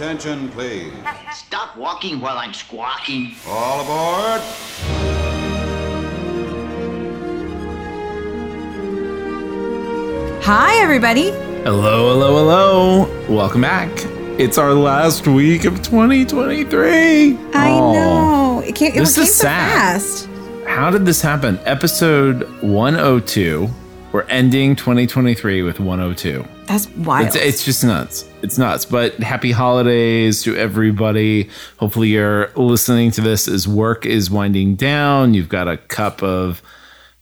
Attention, please. Stop walking while I'm squawking. All aboard. Hi, everybody. Hello, hello, hello. Welcome back. It's our last week of 2023. I Aw. know. It came, it This came is so sad. fast. How did this happen? Episode 102. We're ending 2023 with 102. That's wild. It's, it's just nuts. It's nuts. But happy holidays to everybody. Hopefully, you're listening to this as work is winding down. You've got a cup of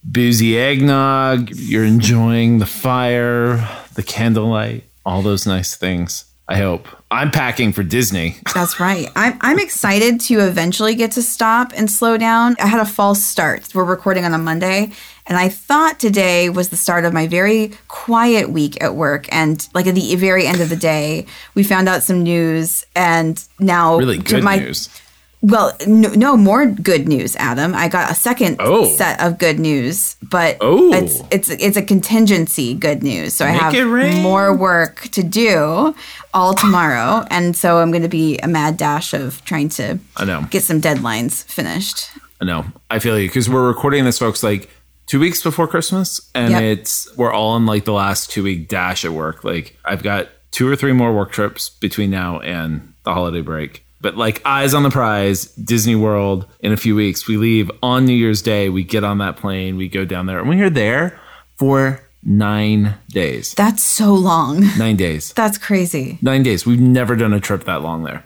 boozy eggnog. You're enjoying the fire, the candlelight, all those nice things. I hope. I'm packing for Disney. That's right. I'm, I'm excited to eventually get to stop and slow down. I had a false start. We're recording on a Monday, and I thought today was the start of my very quiet week at work. And like at the very end of the day, we found out some news, and now Really good my, news. Well, no, no more good news, Adam. I got a second Oh. set of good news, but Oh. it's it's it's a contingency good news. So I have more work to do all tomorrow, and so I'm going to be a mad dash of trying to I know. get some deadlines finished. I know. I feel you because we're recording this, folks, like two weeks before Christmas, and Yep. it's we're all in like the last two week dash at work. Like I've got two or three more work trips between now and the holiday break. But like eyes on the prize, Disney World in a few weeks. We leave on New Year's Day. We get on that plane. We go down there, and we are there for nine days. That's so long. Nine days. That's crazy. Nine days. We've never done a trip that long there.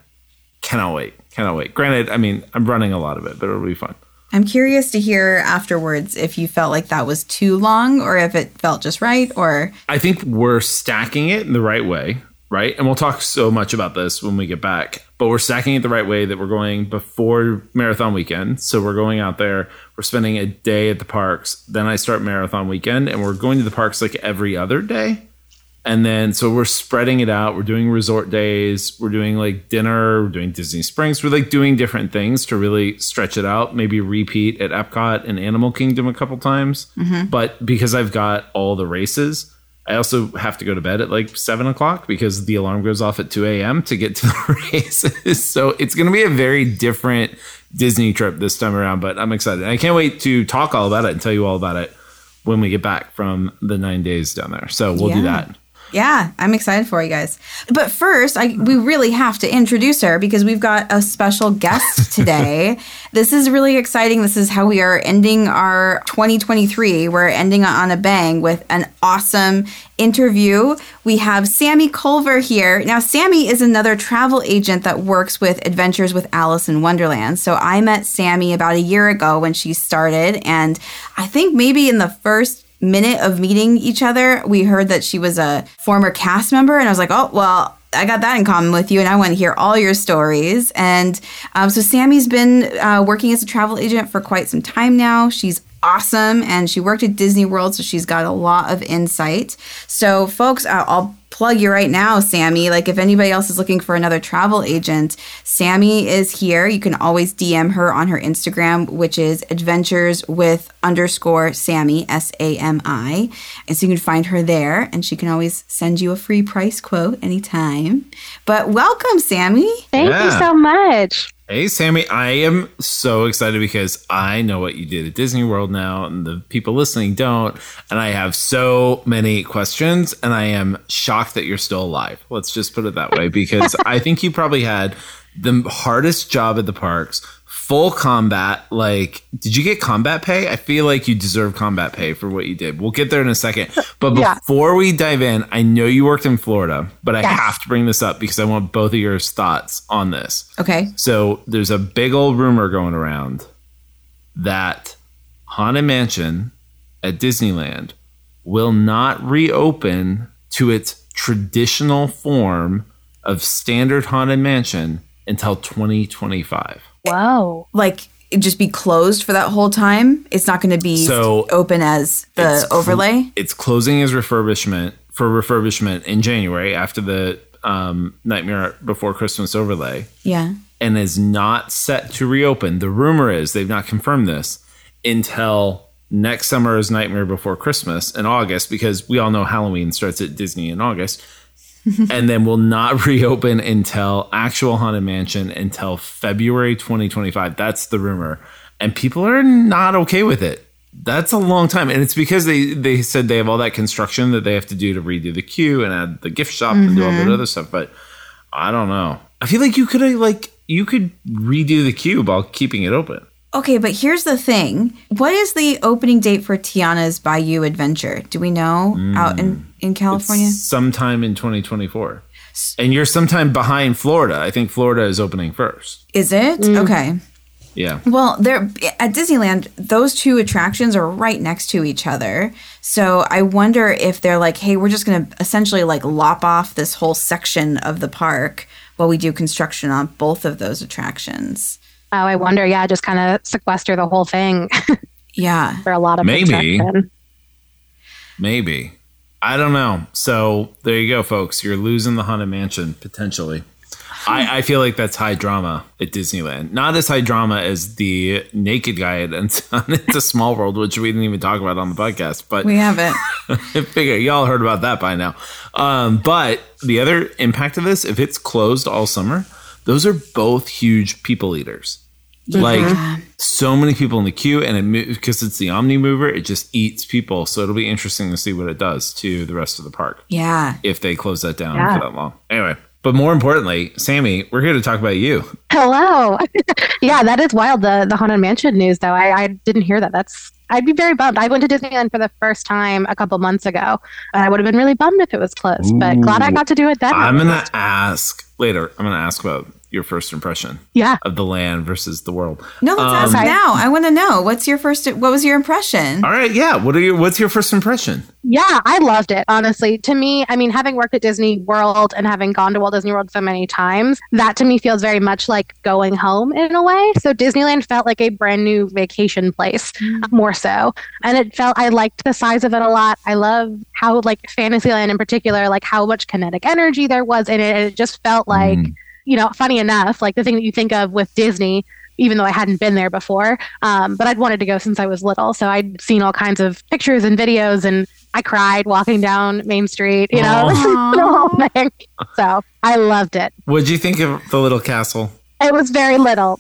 Cannot wait. Cannot wait. Granted, I mean, I'm running a lot of it, but it'll be fun. I'm curious to hear afterwards if you felt like that was too long, or if it felt just right, or I think we're stacking it in the right way, right? And we'll talk so much about this when we get back, but we're stacking it the right way that we're going before marathon weekend. So we're going out there, we're spending a day at the parks, then I start marathon weekend, and we're going to the parks like every other day. And then, so we're spreading it out. We're doing resort days. We're doing like dinner. We're doing Disney Springs. We're like doing different things to really stretch it out. Maybe repeat at Epcot and Animal Kingdom a couple times. Mm-hmm. But because I've got all the races, I also have to go to bed at like seven o'clock because the alarm goes off at 2 a.m. to get to the races. So it's going to be a very different Disney trip this time around, but I'm excited. I can't wait to talk all about it and tell you all about it when we get back from the nine days down there. So we'll do that. Yeah, I'm excited for you guys. But first, I we really have to introduce her because we've got a special guest today. this is really exciting. This is how we are ending our 2023. We're ending on a bang with an awesome interview. We have Sami Culver here. Now, Sami is another travel agent that works with Adventures with Alice in Wonderland. So I met Sami about a year ago when she started, and I think maybe in the first minute of meeting each other, we heard that she was a former cast member, and I was like, oh, well, I got that in common with you, and I want to hear all your stories. And um, so Sami's been uh, working as a travel agent for quite some time now. She's awesome, and she worked at Disney World, so she's got a lot of insight. So, folks, I- I'll plug you right now, Sami. Like, if anybody else is looking for another travel agent, Sami is here. You can always DM her on her Instagram, which is adventures with underscore Sami, S A M I. And so you can find her there, and she can always send you a free price quote anytime. But welcome, Sami. Thank you so much. Hey, Sami, I am so excited because I know what you did at Disney World now, and the people listening don't. And I have so many questions, and I am shocked that you're still alive. Let's just put it that way because I think you probably had the hardest job at the parks, full combat. Like, did you get combat pay? I feel like you deserve combat pay for what you did. We'll get there in a second. But Yeah. before we dive in, I know you worked in Florida, but I Yes. have to bring this up because I want both of your thoughts on this. Okay. So there's a big old rumor going around that Haunted Mansion at Disneyland will not reopen to its traditional form of standard Haunted Mansion until 2025. Whoa. Like, it just be closed for that whole time? It's not going to be So, open as the It's cl- overlay? It's closing as refurbishment for refurbishment in January after the um, Nightmare Before Christmas overlay. yeah. and is not set to reopen. The rumor is they've not confirmed this until next summer's Nightmare Before Christmas in August, because we all know Halloween starts at Disney in August. and then will not reopen until actual Haunted Mansion until February 2025. That's the rumor. And people are not okay with it. That's a long time. And it's because they, they said they have all that construction that they have to do to redo the queue and add the gift shop and do all that mm-hmm. other stuff. But I don't know. I feel like you could like you could redo the queue while keeping it open. Okay, but here's the thing. What is the opening date for Tiana's Bayou Adventure? Do we know out in, mm. in California? It's sometime in 2024. And you're sometime behind Florida. I think Florida is opening first. Is it? Mm. Okay. Yeah. Well, they're at Disneyland, those two attractions are right next to each other. So I wonder if they're like, hey, we're just going to essentially like lop off this whole section of the park while we do construction on both of those attractions. Oh, I wonder. Yeah, just kind of sequester the whole thing Yeah. for a lot of Maybe. construction. Maybe. I don't know. So there you go, folks. You're losing the Haunted Mansion potentially. I, I feel like that's high drama at Disneyland. Not as high drama as the naked guy at It's a Small World, which we didn't even talk about on the podcast. But We haven't. Figure y'all heard about that by now. Um, but the other impact of this, if it's closed all summer, those are both huge people eaters. Mm-hmm. Like so many people in the queue, and it because it's the Omnimover, it just eats people. So it'll be interesting to see what it does to the rest of the park Yeah. if they close that down Yeah. for that long. Anyway, but more importantly, Sami, we're here to talk about you. Hello. yeah, that is wild. The the haunted mansion news, though, I, I didn't hear that. That's I'd be very bummed. I went to Disneyland for the first time a couple months ago, and I would have been really bummed if it was closed. But glad I got to do it then. I'm gonna ask later. I'm gonna ask about your first impression yeah. of the land versus the world. No, let's ask Okay. now. I want to know. What's your first, what was your impression? All right, yeah. What are your What's your first impression? Yeah, I loved it. Honestly, to me, I mean, having worked at Disney World and having gone to Walt Disney World so many times, that to me feels very much like going home in a way. So Disneyland felt like a brand new vacation place, mm. more so, and it felt I liked the size of it a lot. I love how like Fantasyland in particular, like how much kinetic energy there was in it. And it just felt like, mm. You know, funny enough, like the thing that you think of with Disney. Even though I hadn't been there before, um, but I'd wanted to go since I was little, so I'd seen all kinds of pictures and videos, and I cried walking down Main Street, you know, the whole thing. So I loved it. What'd you think of the little castle? It was very little.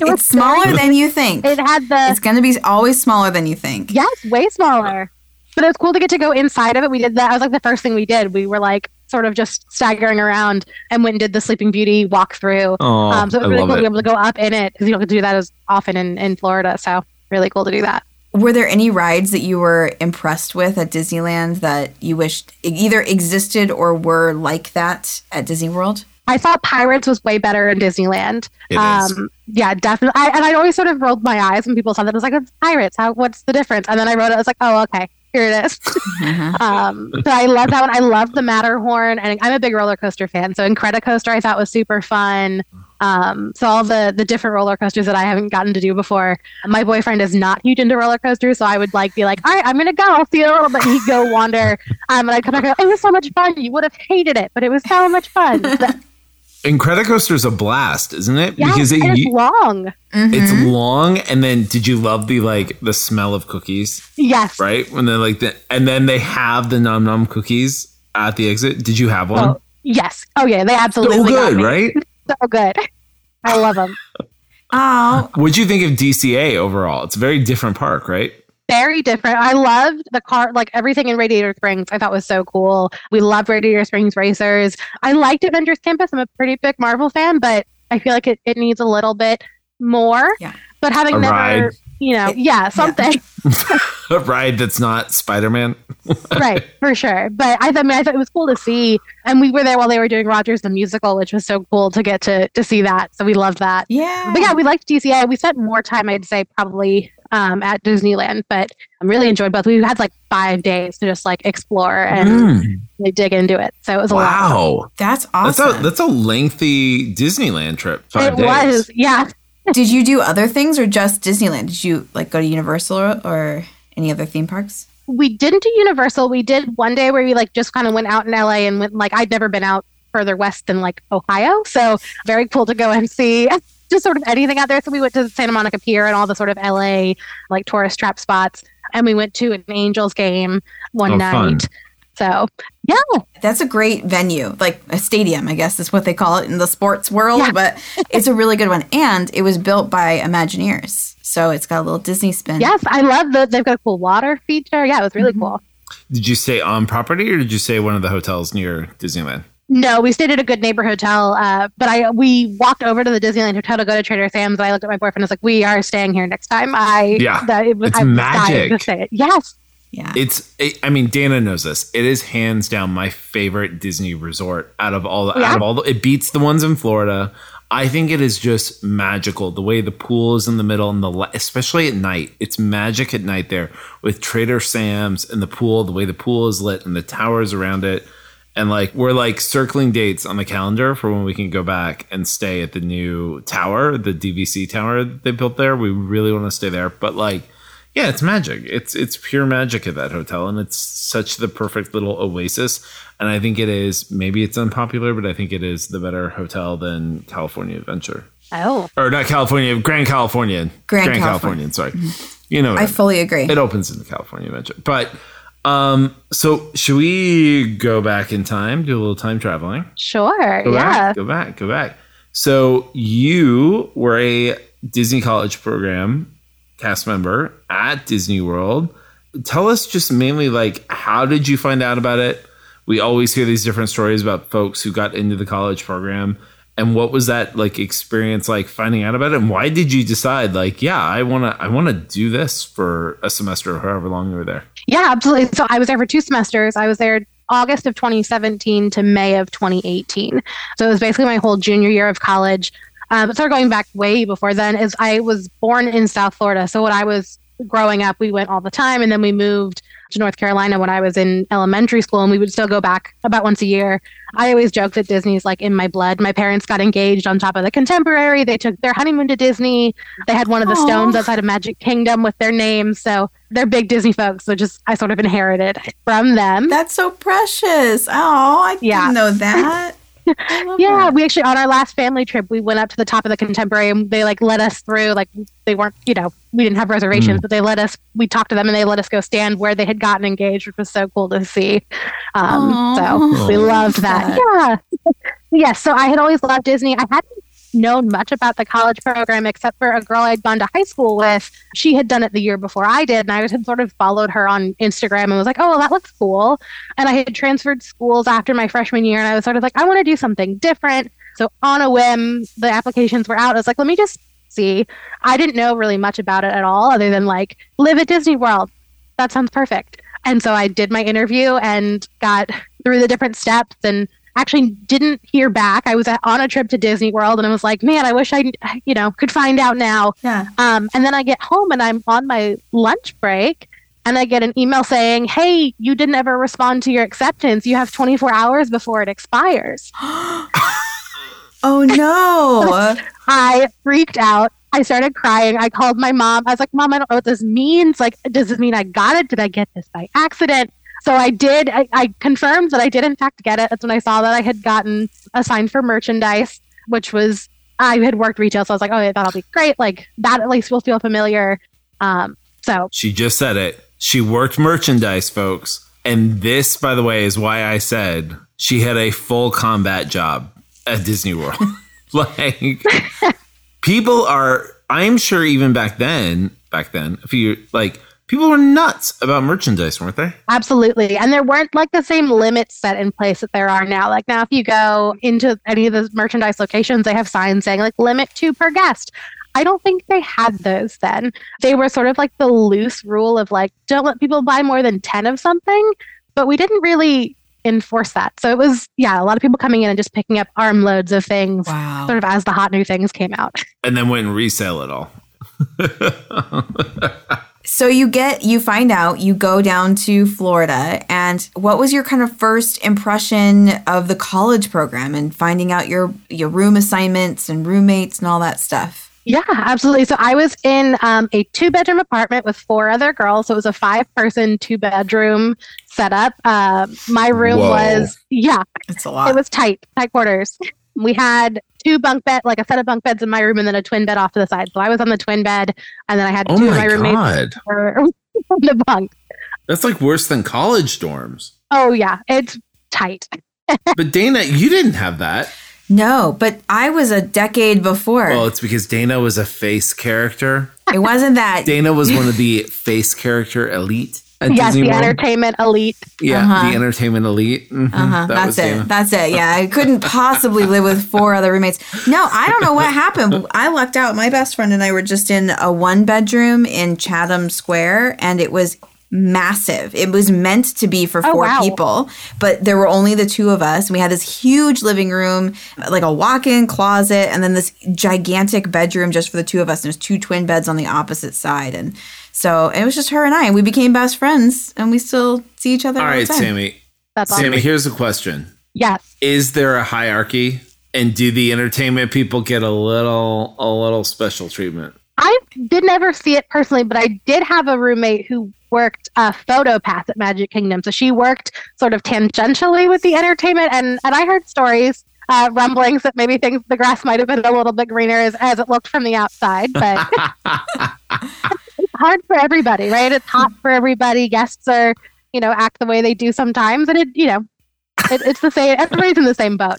It was It's smaller very- than you think. It had the It's going to be always smaller than you think. yes, way smaller. But it was cool to get to go inside of it. We did that. That was like the first thing we did. We were like sort of just staggering around and went and did the Sleeping Beauty walkthrough. Oh, um, so it I was really love cool to be able to go up in it because you don't get to do that as often in, in Florida. So really cool to do that. Were there any rides that you were impressed with at Disneyland that you wished either existed or were like that at Disney World? I thought Pirates was way better in Disneyland. It is. um, yeah, definitely. I, and I always sort of rolled my eyes when people said that. I was like, it's Pirates. How? What's the difference? And then I wrote it. I was like, oh, okay, here it is. um, so I love that one. I love the Matterhorn, and I'm a big roller coaster fan. So Incredicoaster I thought was super fun. Um, so all the the different roller coasters that I haven't gotten to do before. My boyfriend is not huge into roller coasters, so I would like be like, all right, I'm gonna go. I'll see you in a little bit. And he'd go wander, um, and I'd come back. and go, It was so much fun. You would have hated it, but it was so much fun. Incredicoaster's a blast, isn't it? Yeah, because it, and it's you- long. it's mm-hmm. long, and then did you love the like the smell of cookies? Yes. Right when they're like the, and then they have the num num cookies at the exit. Did you have one? Oh, yes. Oh yeah, they absolutely so got good, me. right? So good. I love them. Oh, What'd you think of DCA overall? It's a very different park, right? Very different. I loved the car, like everything in Radiator Springs. I thought was so cool. We loved Radiator Springs Racers. I liked Avengers Campus. I'm a pretty big Marvel fan, but I feel like it, it needs a little bit more. Yeah. But having A never, ride. you know, yeah, something. A ride that's not Spider Man. right, for sure. But I, thought- I mean, I thought it was cool to see, and we were there while they were doing Rogers the musical, which was so cool to get to to see that. So we loved that. yeah. But yeah, we liked DCA. We spent more time, I'd say, probably um, at Disneyland, but I really enjoyed both. We had like five days to just like explore and really dig into it. So it was a lot. Mm. Wow, That's that's awesome. a that's a lengthy Disneyland trip. Five It days. was, yeah. Did you do other things or just Disneyland? Did you like go to Universal or, or any other theme parks? We didn't do Universal. We did one day where we like just kind of went out in LA and went like I'd never been out further west than like Ohio. So very cool to go and see just sort of anything out there. So we went to Santa Monica Pier and all the sort of LA like tourist trap spots. And we went to an Angels game one Oh, fun. night. So yeah, That's a great venue, like a stadium, I guess is what they call it in the sports world, Yeah. but it's a really good one. And it was built by Imagineers. So it's got a little Disney spin. yes, I love that they've got a cool water feature. Yeah, it was really Mhm. cool. Did you stay on property or did you stay one of the hotels near Disneyland? No, we stayed at a good neighbor hotel, uh, but I we walked over to the Disneyland hotel to go to Trader Sam's. And I looked at my boyfriend and was like, "We are staying here next time." I Yeah, that, it was, it's I magic. To say it. Yes, Yeah. It's, it, I mean, Dana knows this. It is hands down my favorite Disney resort out of all. The, Yeah. Out of all, the, it beats the ones in Florida. I think it is just magical. The way the pool is in the middle, and the li- especially at night, it's magic at night there with Trader Sam's and the pool. The way the pool is lit and the towers around it, and like we're like circling dates on the calendar for when we can go back and stay at the new tower, the DVC tower that they built there. We really want to stay there, but like yeah, it's magic. It's it's pure magic at that hotel, and it's such the perfect little oasis. And I think it is. Maybe it's unpopular, but I think it is the better hotel than California Adventure, oh, or not California, Grand Californian, Grand Californian. Sorry, you know, I fully agree. it opens in the California Adventure. But um, so should we go back in time, do a little time traveling? sure, Go yeah. back, go back, go back. So you were a Disney College program cast member at Disney World. Tell us just mainly like how did you find out about it? We always hear these different stories about folks who got into the college program. And what was that like experience like finding out about it? And why did you decide like, yeah, I wanna I wanna do this for a semester or however long you were there? Yeah, absolutely. So I was there for two semesters. I was there August of 2017 to May of 2018. So it was basically my whole junior year of college. Uh, but started going back way before then. Is I was born in South Florida. So when I was growing up, we went all the time, and then we moved to North Carolina when I was in elementary school, and we would still go back about once a year. I always joke that Disney's like in my blood. My parents got engaged on top of the Contemporary. They took their honeymoon to Disney. They had one of the Aw. stones outside of Magic Kingdom with their names. So they're big Disney folks. So just I sort of inherited from them. That's so precious. Oh, I Yeah. didn't know that. I love Yeah, that. we actually on our last family trip we went up to the top of the Contemporary and they like let us through. Like they weren't, you know, we didn't have reservations, but they let us. We talked to them and they let us go stand where they had gotten engaged, which was so cool to see. Um, Aw. so we loved that. Yeah. yes. So I had always loved Disney. I hadn't known much about the college program except for a girl I'd gone to high school with. She had done it the year before I did, and I had sort of followed her on Instagram and was like, "Oh, well, that looks cool." And I had transferred schools after my freshman year, and I was sort of like, "I want to do something different." So on a whim, the applications were out. I was like, "Let me just see." I didn't know really much about it at all, other than like live at Disney World. That sounds perfect. And so I did my interview and got through the different steps and actually didn't hear back. I was on a trip to Disney World and I was like, man, I wish I, you know, could find out now. Yeah. Um, and then I get home and I'm on my lunch break and I get an email saying, hey, you didn't ever respond to your acceptance. You have 24 hours before it expires. Oh no. I freaked out. I started crying. I called my mom. I was like, Mom, I don't know what this means. Like, does this mean I got it? Did I get this by accident? So I did. I, I confirmed that I did, in fact, get it. That's when I saw that I had gotten assigned for merchandise, which was, I had worked retail. So I was like, oh, yeah, that'll be great. Like, that at least will feel familiar. Um, so, She just said it. She worked merchandise, folks. And this, by the way, is why I said she had a full combat job at Disney World. like, people are, I'm sure even back then, back then, if you like, people were nuts about merchandise, weren't they? Absolutely. And there weren't like the same limits set in place that there are now. Like now, if you go into any of the merchandise locations, they have signs saying like limit two per guest. I don't think they had those then. They were sort of like the loose rule of like, don't let people buy more than 10 of something. But we didn't really enforce that. So it was, yeah, a lot of people coming in and just picking up armloads of things Wow. sort of as the hot new things came out. And then went and resell it all. So you get you find out, you go down to Florida and what was your kind of first impression of the college program and finding out your your room assignments and roommates and all that stuff? Yeah, absolutely. So I was in um, a two bedroom apartment with four other girls. So it was a five person, two bedroom setup. Uh, my room Whoa. was, yeah, It's a it was tight, tight quarters. We had two bunk bed, like a set of bunk beds in my room, and then a twin bed off to the side. So I was on the twin bed, and then I had Oh two of my roommates on the bunk. That's like worse than college dorms. Oh yeah, it's tight. But Dana, you didn't have that. No, but I was a decade before. Well, it's because Dana was a face character. it wasn't that. Dana was one of the face character elite at yes, Disney the World. entertainment elite. yeah, Uh-huh. the entertainment elite. Mhm, Uh-huh, that that's was it. Dana. That's it. Yeah, I couldn't possibly live with four other roommates. No, I don't know what happened. I lucked out. My best friend and I were just in a one bedroom in Chatham Square, and it was massive. It was meant to be for Oh, four wow. people, but there were only the two of us. And we had this huge living room, like a walk-in closet, and then this gigantic bedroom just for the two of us. And there's two twin beds on the opposite side, and so it was just her and I. And we became best friends, and we still see each other. All all right, the time. Sami. That's awesome. Sami, here's a question. Yes. Is there a hierarchy? And do the entertainment people get a little a little special treatment? I did never see it personally, but I did have a roommate who worked a photo path at Magic Kingdom. So she worked sort of tangentially with the entertainment, and and I heard stories, uh, rumblings that maybe things the grass might have been a little bit greener as, as it looked from the outside, but it's hard for everybody, right? It's hot for everybody. Guests are, you know, act the way they do sometimes, and it, you know, it, it's the same. Everybody's in the same boat.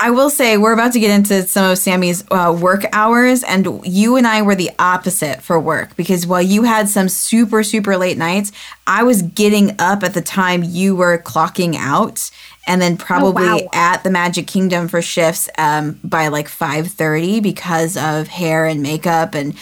I will say we're about to get into some of Sami's uh, work hours, and you and I were the opposite for work because while you had some super super late nights, I was getting up at the time you were clocking out, and then probably wow. at the Magic Kingdom for shifts um, by like five thirty because of hair and makeup and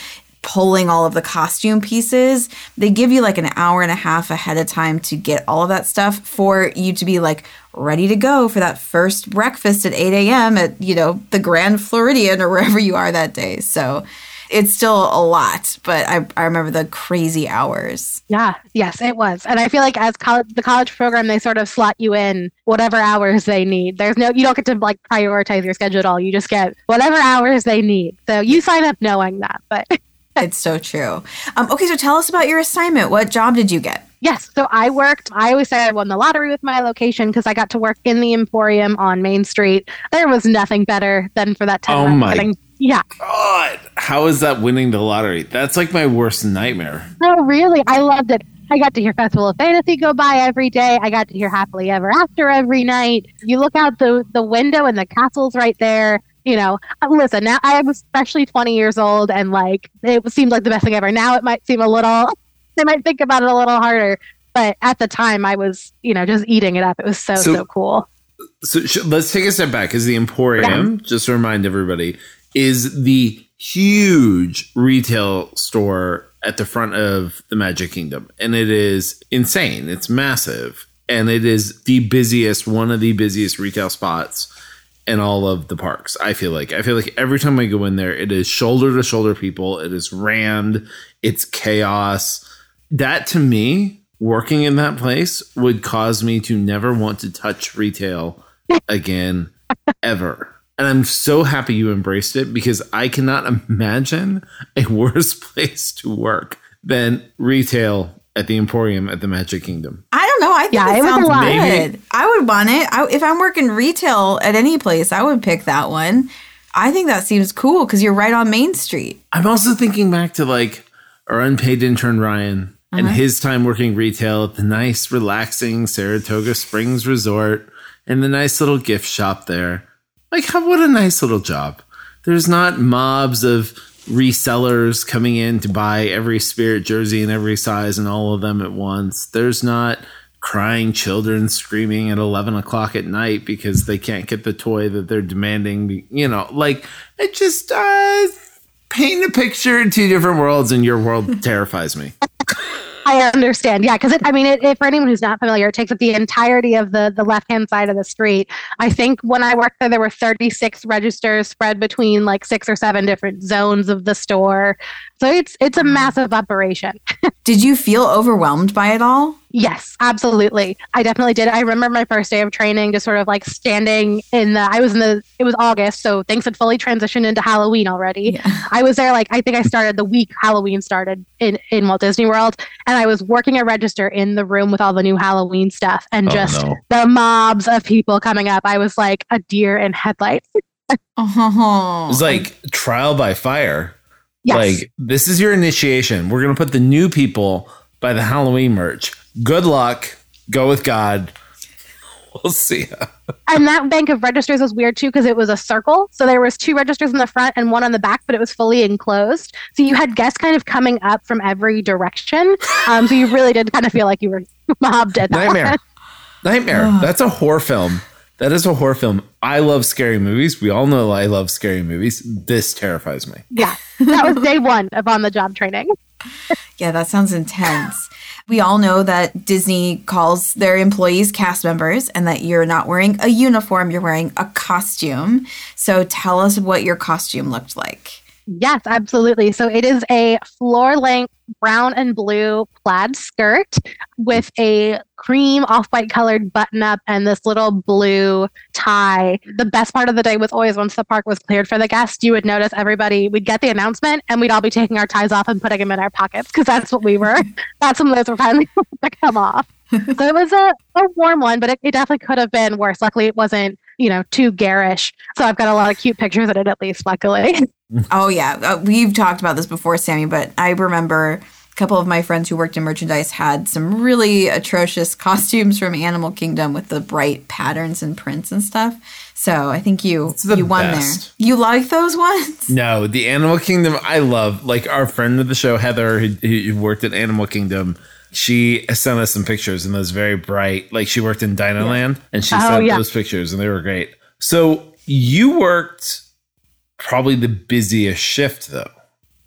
pulling all of the costume pieces. They give you like an hour and a half ahead of time to get all of that stuff for you to be like ready to go for that first breakfast at 8 a.m. at, you know, the Grand Floridian or wherever you are that day. So it's still a lot, but I, I remember the crazy hours. Yeah, yes, it was. And I feel like as college the college program they sort of slot you in whatever hours they need. There's no you don't get to like prioritize your schedule at all. You just get whatever hours they need. So you sign up knowing that. But It's so true. Um, okay, so tell us about your assignment. What job did you get? yes, so I worked I always say I won the lottery with my location because I got to work in the Emporium on Main Street. There was nothing better than for that 10 Oh my getting- yeah. God, how is that winning the lottery? That's like my worst nightmare. Oh, really? I loved it. I got to hear Festival of Fantasy go by every day. I got to hear Happily Ever After every night. You look out the, the window and the castle's right there. You know, uh, listen, now I was especially 20 years old and like it seemed like the best thing ever. Now it might seem a little, they might think about it a little harder. But at the time, I was, you know, just eating it up. It was so, So- so cool. So sh- let's take a step back because the Emporium, just to remind everybody, is the huge retail store at the front of the Magic Kingdom. And it is insane. It's massive. And it is the busiest, one of the busiest retail spots in all of the parks. I feel like. I feel like every time I go in there, it is shoulder to shoulder people. It is rammed. It's chaos. That to me, working in that place would cause me to never want to touch retail again ever. And I'm so happy you embraced it because I cannot imagine a worse place to work than retail at the Emporium at the Magic Kingdom. I don't know. I think Yeah, it it was a sounds lot. good. Maybe. I would want it. I, if I'm working retail at any place, I would pick that one. I think that seems cool because you're right on Main Street. I'm also thinking back to like our unpaid intern Ryan and uh-huh. his time working retail at the nice, relaxing Saratoga Springs Resort and the nice little gift shop there. Like, how, what a nice little job. There's not mobs of resellers coming in to buy every spirit jersey in every size and all of them at once. There's not crying children screaming at 11 o'clock at night because they can't get the toy that they're demanding. You know, like, it just, uh, paint a picture in two different worlds and your world terrifies me. I understand. Yeah, because I mean, it, it, for anyone who's not familiar, it takes up the entirety of the the left hand side of the street. I think when I worked there, there were 36 registers spread between like six or seven different zones of the store. So it's it's a mm. massive operation. Did you feel overwhelmed by it all? Yes, absolutely. I definitely did. I remember my first day of training, just sort of like standing in the. I was in the. It was August, so things had fully transitioned into Halloween already. I was there like I think I started the week Halloween started in in Walt Disney World, and I was working a register in the room with all the new Halloween stuff, and Oh, just no. the mobs of people coming up. I was like a deer in headlights. Oh, was like trial by fire. Yes. Like, this is your initiation. We're going to put the new people by the Halloween merch. Good luck. Go with God. We'll see. And that bank of registers was weird too because it was a circle. So there was two registers in the front and one on the back, but it was fully enclosed. So you had guests kind of coming up from every direction. Um, so you really did kind of feel like you were mobbed at that. Nightmare. Nightmare. That's a horror film. That is a horror film. I love scary movies. We all know I love scary movies. This terrifies me. Yeah, that was day one of on the job training. Yeah, that sounds intense. We all know that Disney calls their employees cast members and that you're not wearing a uniform, you're wearing a costume. So tell us what your costume looked like. Yes, absolutely. So it is a floor length brown and blue plaid skirt with a cream off white colored button up and this little blue tie. The best part of the day was always once the park was cleared for the guests, you would notice everybody, we'd get the announcement and we'd all be taking our ties off and putting them in our pockets because that's what we were. that's when those were finally to come off. so it was a, a warm one, but it, it definitely could have been worse. Luckily, it wasn't, you know, too garish. So I've got a lot of cute pictures in it at least, luckily. Oh, yeah. Uh, we've talked about this before, Sami, but I remember a couple of my friends who worked in merchandise had some really atrocious costumes from Animal Kingdom with the bright patterns and prints and stuff. So I think you you won best. there. You like those ones? No, the Animal Kingdom, I love. Like our friend of the show, Heather, who, who worked at Animal Kingdom, she sent us some pictures and those very bright. Like she worked in Dinoland and she Oh, sent yeah. those pictures and they were great. So you worked probably the busiest shift though,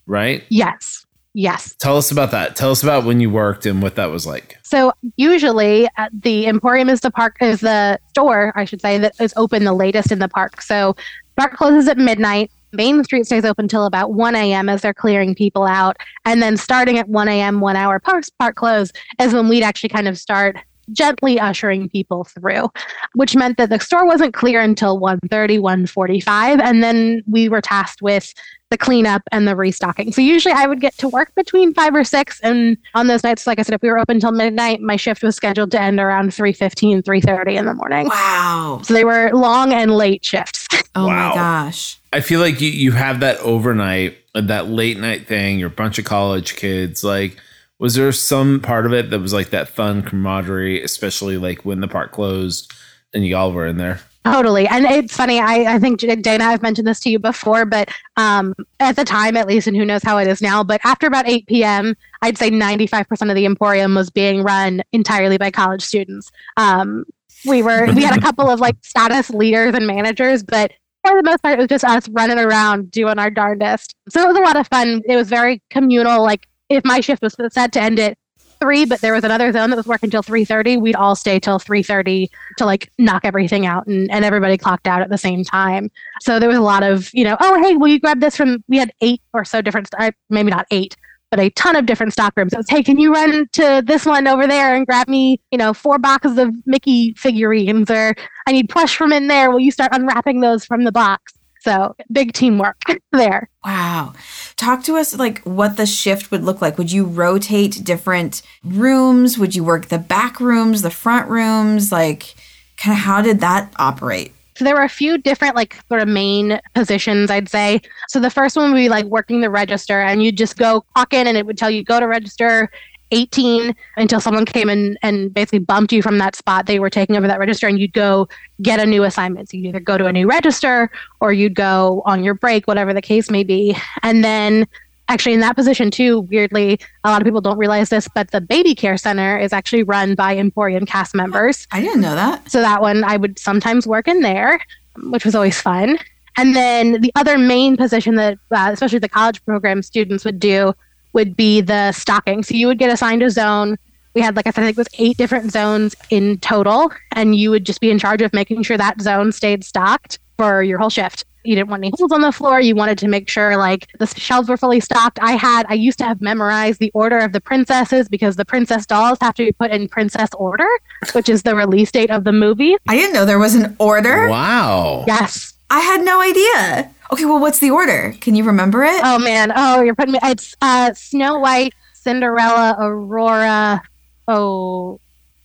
right? yes. Yes. Tell us about that. Tell us about when you worked and what that was like. So usually the Emporium is the park is the store, I should say, that is open the latest in the park. So park closes at midnight. Main Street stays open till about 1 a.m. as they're clearing people out. And then starting at 1 a.m., one hour post park close is when we'd actually kind of start gently ushering people through, which meant that the store wasn't clear until 1.30, 1.45. And then we were tasked with the cleanup and the restocking. So usually I would get to work between five or six. And on those nights, like I said, if we were open until midnight, my shift was scheduled to end around 3.15, 3.30 in the morning. Wow. So they were long and late shifts. Oh Wow. my gosh. I feel like you, you have that overnight, that late night thing. You're a bunch of college kids. Like, was there some part of it that was like that fun camaraderie, especially like when the park closed and you all were in there? Totally. And it's funny, I, I think Dana, I've mentioned this to you before, but um, at the time, at least, and who knows how it is now, but after about 8 p.m., I'd say 95% of the Emporium was being run entirely by college students. Um, we were, we had a couple of like status leaders and managers, but for the most part, it was just us running around doing our darndest. So it was a lot of fun. It was very communal. Like if my shift was set to end at three, but there was another zone that was working till three thirty. We'd all stay till three thirty to like knock everything out, and, and everybody clocked out at the same time. So there was a lot of you know, oh hey, will you grab this from? We had eight or so different, maybe not eight, but a ton of different stock rooms. Was hey, can you run to this one over there and grab me you know four boxes of Mickey figurines, or I need plush from in there. Will you start unwrapping those from the box? So big teamwork there. Wow. Talk to us like what the shift would look like. Would you rotate different rooms? Would you work the back rooms, the front rooms? Like, kind of how did that operate? So there were a few different like sort of main positions, I'd say. So the first one would be like working the register, and you'd just go clock in, and it would tell you go to register 18 until someone came in and basically bumped you from that spot. They were taking over that register, and you'd go get a new assignment. So you'd either go to a new register or you'd go on your break, whatever the case may be. And then actually in that position too weirdly a lot of people don't realize this but the baby care center is actually run by emporium cast members I didn't know that. so that one I would sometimes work in there, which was always fun. And then the other main position that, uh, especially the college program students would do, would be the stocking. So you would get assigned a zone. We had, like I said, I think it was eight different zones in total, and you would just be in charge of making sure that zone stayed stocked for your whole shift. You didn't want any holes on the floor. You wanted to make sure like the shelves were fully stocked. I had, I used to have memorized the order of the princesses because the princess dolls have to be put in princess order, which is the release date of the movie. I didn't know there was an order. Wow. Yes. I had no idea. Okay, well, what's the order? Can you remember it? Oh man. Oh, you're putting me. It's uh, Snow White, Cinderella, Aurora. Oh,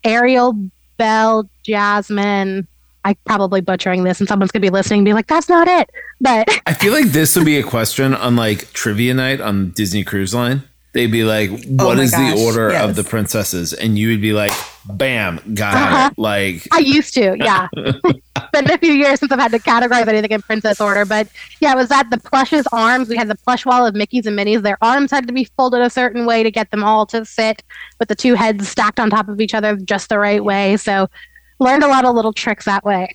Ariel, Belle, Jasmine. I'm probably butchering this, and someone's gonna be listening, and be like, "That's not it." But I feel like this would be a question on like trivia night on Disney Cruise Line. They'd be like, Oh "What my is gosh, the order yes. of the princesses?" And you would be like, "Bam, got Uh-huh. it." Like, I used to, yeah. been a few years since I've had to categorize anything in princess order, but yeah, it was that the plushes arms. We had the plush wall of Mickey's and Minnie's. Their arms had to be folded a certain way to get them all to sit with the two heads stacked on top of each other just the right way. So learned a lot of little tricks that way.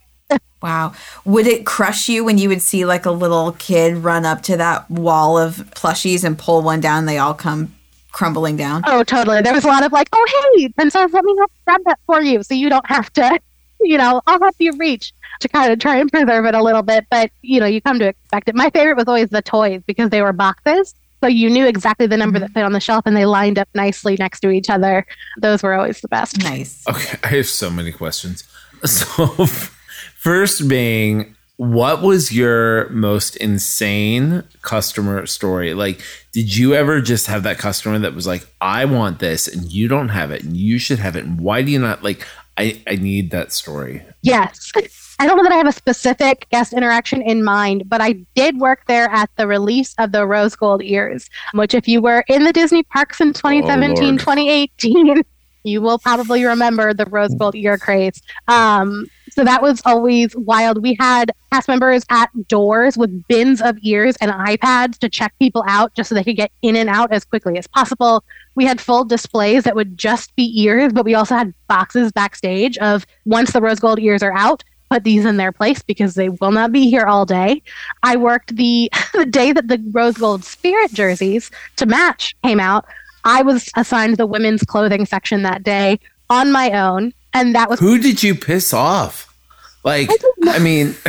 Wow. Would it crush you when you would see like a little kid run up to that wall of plushies and pull one down? They all come crumbling down. Oh, totally. There was a lot of like, oh, hey, princess, let me help grab that for you. So you don't have to, you know, I'll help you reach to kind of try and preserve it a little bit. But, you know, you come to expect it. My favorite was always the toys because they were boxes. So you knew exactly the number that mm-hmm. fit on the shelf and they lined up nicely next to each other. Those were always the best. Nice. okay, I have so many questions. So, first being, what was your most insane customer story? Like, did you ever just have that customer that was like, "I want this, and you don't have it, and you should have it, and why do you not?" Like, I I need that story. Yes. I don't know that I have a specific guest interaction in mind, but I did work there at the release of the Rose Gold Ears, which, if you were in the Disney parks in 2017, Lord. 2018, you will probably remember the Rose Gold Ear craze. Um, so that was always wild. We had cast members at doors with bins of ears and iPads to check people out just so they could get in and out as quickly as possible. We had full displays that would just be ears, but we also had boxes backstage of once the rose gold ears are out, put these in their place because they will not be here all day. I worked the the day that the rose gold spirit jerseys to match came out. I was assigned the women's clothing section that day on my own, and that was Who did you piss off? Like, I mean,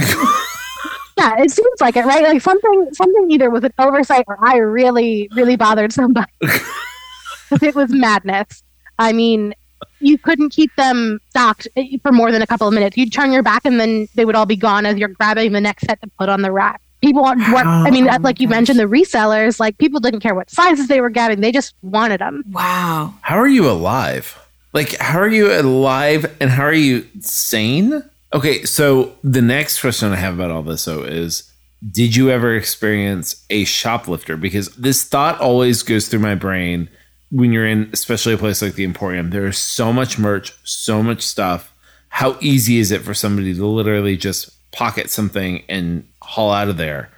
yeah, it seems like it, right? Like something something either was an oversight or I really, really bothered somebody. it was madness. I mean, you couldn't keep them stocked eh, for more than a couple of minutes. You'd turn your back and then they would all be gone as you're grabbing the next set to put on the rack. People want work. I mean, Oh, like you gosh. mentioned, the resellers, like people didn't care what sizes they were getting; they just wanted them. Wow. how are you alive? Like, how are you alive and how are you sane? Okay, so the next question I have about all this, though, is did you ever experience a shoplifter? Because this thought always goes through my brain when you're in, especially a place like the Emporium. There is so much merch, so much stuff. How easy is it for somebody to literally just pocket something and haul out of there?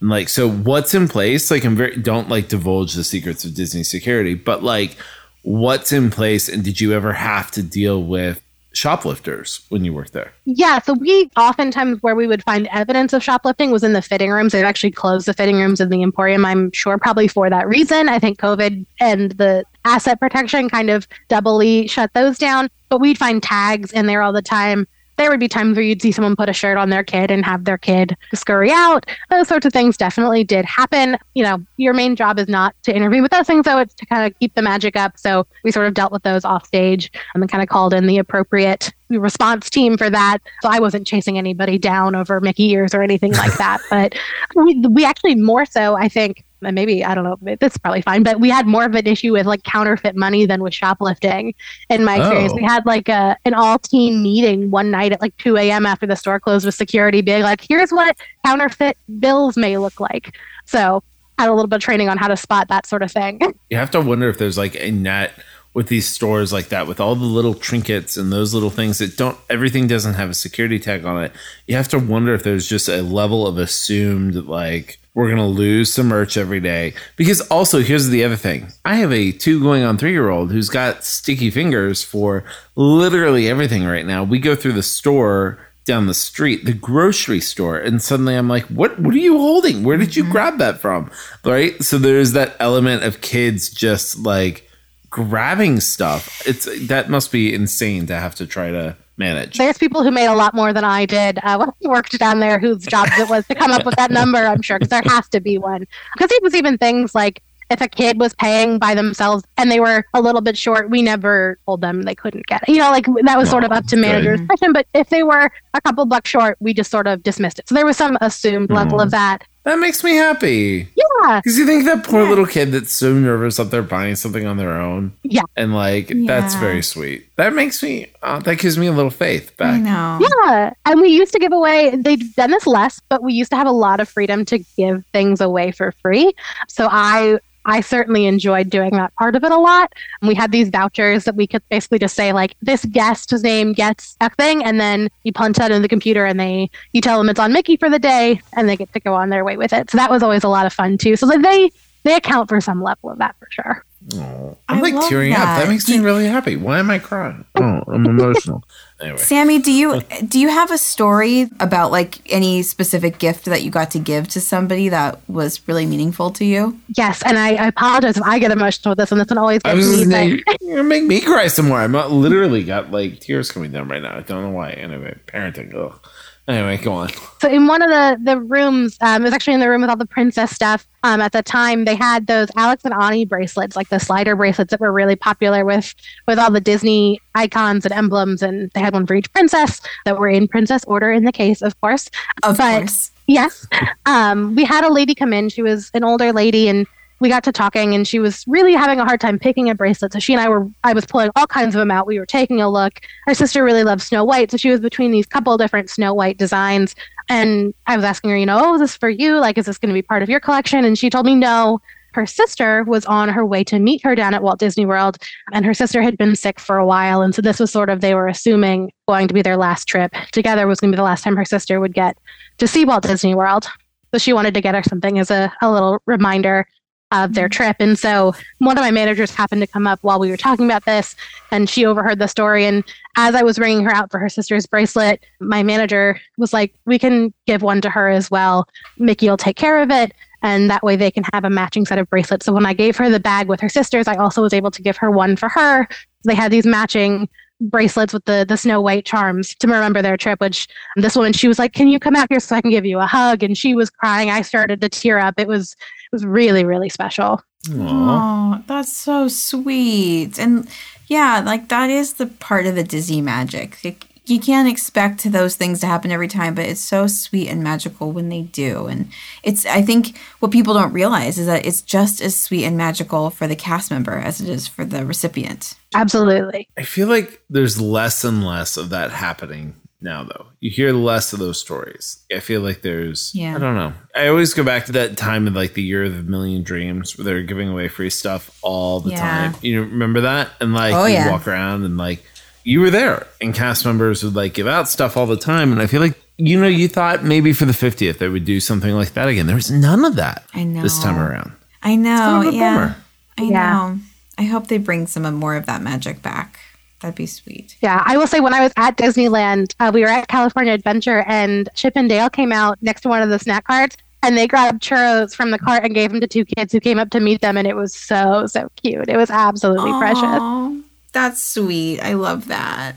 And, like, so what's in place? Like, I'm very don't like divulge the secrets of Disney security, but like, what's in place? And did you ever have to deal with shoplifters when you worked there? Yeah, so we oftentimes where we would find evidence of shoplifting was in the fitting rooms. They've actually closed the fitting rooms in the Emporium, I'm sure, probably for that reason. I think COVID and the asset protection kind of doubly shut those down. But we'd find tags in there all the time. There would be times where you'd see someone put a shirt on their kid and have their kid scurry out. Those sorts of things definitely did happen. You know, your main job is not to intervene with those things, though, it's to kind of keep the magic up. So we sort of dealt with those off stage and then kind of called in the appropriate response team for that. So I wasn't chasing anybody down over Mickey ears or anything like that. But we, we actually more so, I think, and maybe I don't know, that's probably fine, but we had more of an issue with like counterfeit money than with shoplifting. In my experience, Oh. we had like a an all team meeting one night at like 2 a.m. after the store closed with security, being like, "Here's what counterfeit bills may look like." So had a little bit of training on how to spot that sort of thing. You have to wonder if there's like a net with these stores like that with all the little trinkets and those little things that don't everything doesn't have a security tag on it. You have to wonder if there's just a level of assumed like we're gonna lose some merch every day. Because also here's the other thing. I have a two going on three year old who's got sticky fingers for literally everything right now. We go through the store down the street, the grocery store, and suddenly I'm like, what what are you holding? Where did you mm-hmm. grab that from? Right? So there's that element of kids just like grabbing stuff. It's that must be insane to have to try to manage. There's people who made a lot more than I did uh, when I worked down there whose job it was to come up with that number, I'm sure, because there has to be one. Because it was even things like if a kid was paying by themselves and they were a little bit short, we never told them they couldn't get it. You know, like that was sort of up to manager's discretion. But if they were a couple bucks short, we just sort of dismissed it. So there was some assumed level of that. That makes me happy. Yeah. Because you think that poor little kid that's so nervous that they're buying something on their own. Yeah. And like, that's very sweet. That makes me, uh, that gives me a little faith I back. know. Yeah. And we used to give away, they've done this less, but we used to have a lot of freedom to give things away for free. So I I certainly enjoyed doing that part of it a lot. And we had these vouchers that we could basically just say like this guest's name gets a thing, and then you punch that in the computer, and they you tell them it's on Mickey for the day, and they get to go on their way with it. So that was always a lot of fun too. So they they account for some level of that for sure. Oh, I'm I like love tearing up. that. That makes me really happy. Why am I crying? Oh, I'm emotional. Anyway, Sami, do you do you have a story about like any specific gift that you got to give to somebody that was really meaningful to you? Yes, and I, I apologize if I get emotional with this, and this one always I gets me. gonna, you're gonna make me cry some more. I'm literally got like tears coming down right now. I don't know why. Anyway, parenting. Ugh. Anyway, go on. so in one of the the rooms, um, it was actually in the room with all the princess stuff. Um, at the time, they had those Alex and Ani bracelets, like the slider bracelets that were really popular with with all the Disney icons and emblems, and they had one for each princess that were in princess order in the case, of course. Of But- course. Yes. Um, we had a lady come in. She was an older lady, and we got to talking, and she was really having a hard time picking a bracelet. So she and I were, I was pulling all kinds of them out. We were taking a look. Her sister really loved Snow White, so she was between these couple different Snow White designs. And I was asking her, you know, oh, is this for you? Like, is this going to be part of your collection? And she told me no. Her sister was on her way to meet her down at Walt Disney World, and her sister had been sick for a while. And so this was sort of, they were assuming going to be their last trip together was going to be the last time her sister would get to see Walt Disney World. So she wanted to get her something as a, a little reminder of their mm-hmm. trip. And so one of my managers happened to come up while we were talking about this, and she overheard the story. And as I was ringing her out for her sister's bracelet, my manager was like, We can give one to her as well. Mickey will take care of it. And that way they can have a matching set of bracelets. So when I gave her the bag with her sisters, I also was able to give her one for her. They had these matching bracelets with the the snow white charms to remember their trip which this woman she was like can you come out here so i can give you a hug and she was crying i started to tear up it was it was really really special Aw. Oh, that's so sweet. And yeah, like that is the part of the Disney magic. Like, you can't expect those things to happen every time, but it's so sweet and magical when they do. And it's, I think, what people don't realize is that it's just as sweet and magical for the cast member as it is for the recipient. absolutely I feel like there's less and less of that happening now, though. You hear less of those stories. I feel like there's, Yeah. I don't know. I always go back to that time of like the year of a million dreams where they're giving away free stuff all the Yeah. time. You remember that? And like, Oh, you yeah. walk around and like, you were there, and cast members would like give out stuff all the time. And I feel like, you know, you thought maybe for the 50th they would do something like that again. There was none of that I know. this time around. I know. kind of a yeah. bummer. I Yeah. know. I hope they bring some more of that magic back. That'd be sweet. yeah i will say when i was at disneyland uh, we were at california adventure and chip and dale came out next to one of the snack carts and they grabbed churros from the cart and gave them to two kids who came up to meet them and it was so so cute it was absolutely precious Aw, That's sweet. I love that.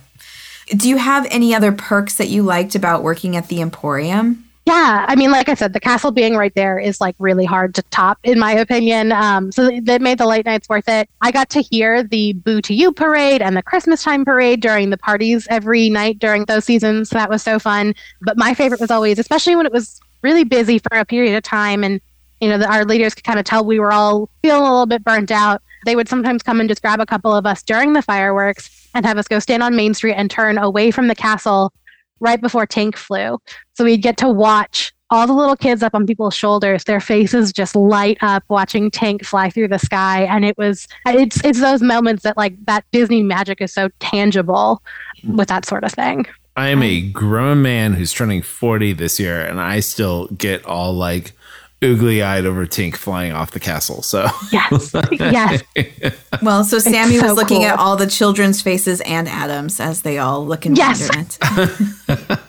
Do you have any other perks that you liked about working at the Emporium? Yeah, I mean, like I said, the castle being right there is like really hard to top, in my opinion. Um, so that made the late nights worth it. I got to hear the Boo to You parade and the Christmas time parade during the parties every night during those seasons. So that was so fun. But my favorite was always, especially when it was really busy for a period of time, and you know, the, our leaders could kind of tell we were all feeling a little bit burnt out. They would sometimes come and just grab a couple of us during the fireworks and have us go stand on Main Street and turn away from the castle right before Tink flew. So we'd get to watch all the little kids up on people's shoulders, their faces just light up watching Tink fly through the sky. And it was it's it's those moments that like that Disney magic is so tangible mm. with that sort of thing. I am a grown man who's turning 40 this year, and I still get all like oogly eyed over Tink flying off the castle. So Yes. yes. Well, so Sami so was looking cool. at all the children's faces and Adam's as they all look in Yes. wonderment.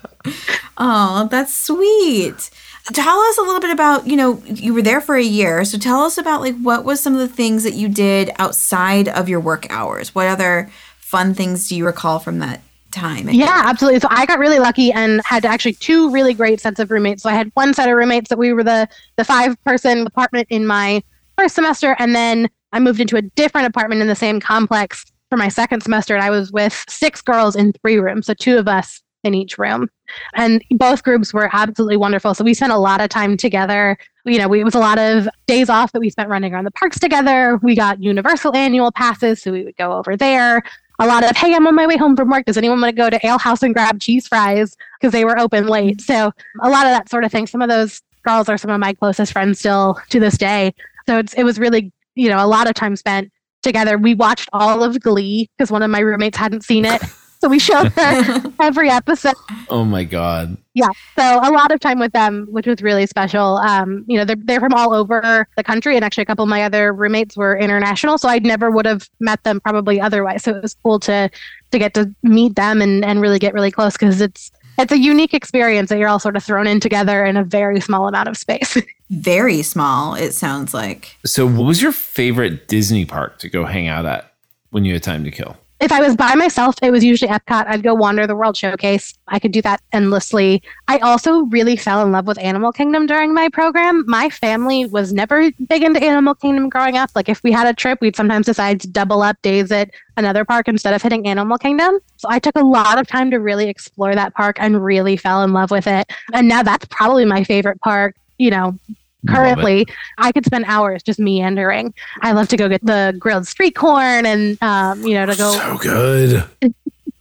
oh, that's sweet. Tell us a little bit about, you know, you were there for a year. So tell us about like what was some of the things that you did outside of your work hours? What other fun things do you recall from that time? Yeah, absolutely. So I got really lucky and had actually two really great sets of roommates. So I had one set of roommates that we were the the five person apartment in my first semester, and then I moved into a different apartment in the same complex for my second semester, and I was with six girls in three rooms, so two of us in each room. And both groups were absolutely wonderful. So we spent a lot of time together. You know, we, it was a lot of days off that we spent running around the parks together. We got Universal annual passes, so we would go over there a lot of hey i'm on my way home from work. Does anyone want to go to ale house and grab cheese fries? Because they were open late. So a lot of that sort of thing. Some of those girls are some of my closest friends still to this day. So it's, it was really you know, a lot of time spent together. We watched all of Glee because one of my roommates hadn't seen it. So we showed her every episode. Oh my god. Yeah. So a lot of time with them, which was really special. Um, you know, they're, they're from all over the country. And actually, a couple of my other roommates were international. So I never would have met them probably otherwise. So it was cool to to get to meet them and, and really get really close because it's it's a unique experience that you're all sort of thrown in together in a very small amount of space. Very small, it sounds like. So, what was your favorite Disney park to go hang out at when you had time to kill? If I was by myself, it was usually Epcot. I'd go wander the World Showcase. I could do that endlessly. I also really fell in love with Animal Kingdom during my program. My family was never big into Animal Kingdom growing up. Like if we had a trip, we'd sometimes decide to double up days at another park instead of hitting Animal Kingdom. So I took a lot of time to really explore that park and really fell in love with it. And now that's probably my favorite park. You know, currently i could spend hours just meandering i love to go get the grilled street corn and um, you know to go So good.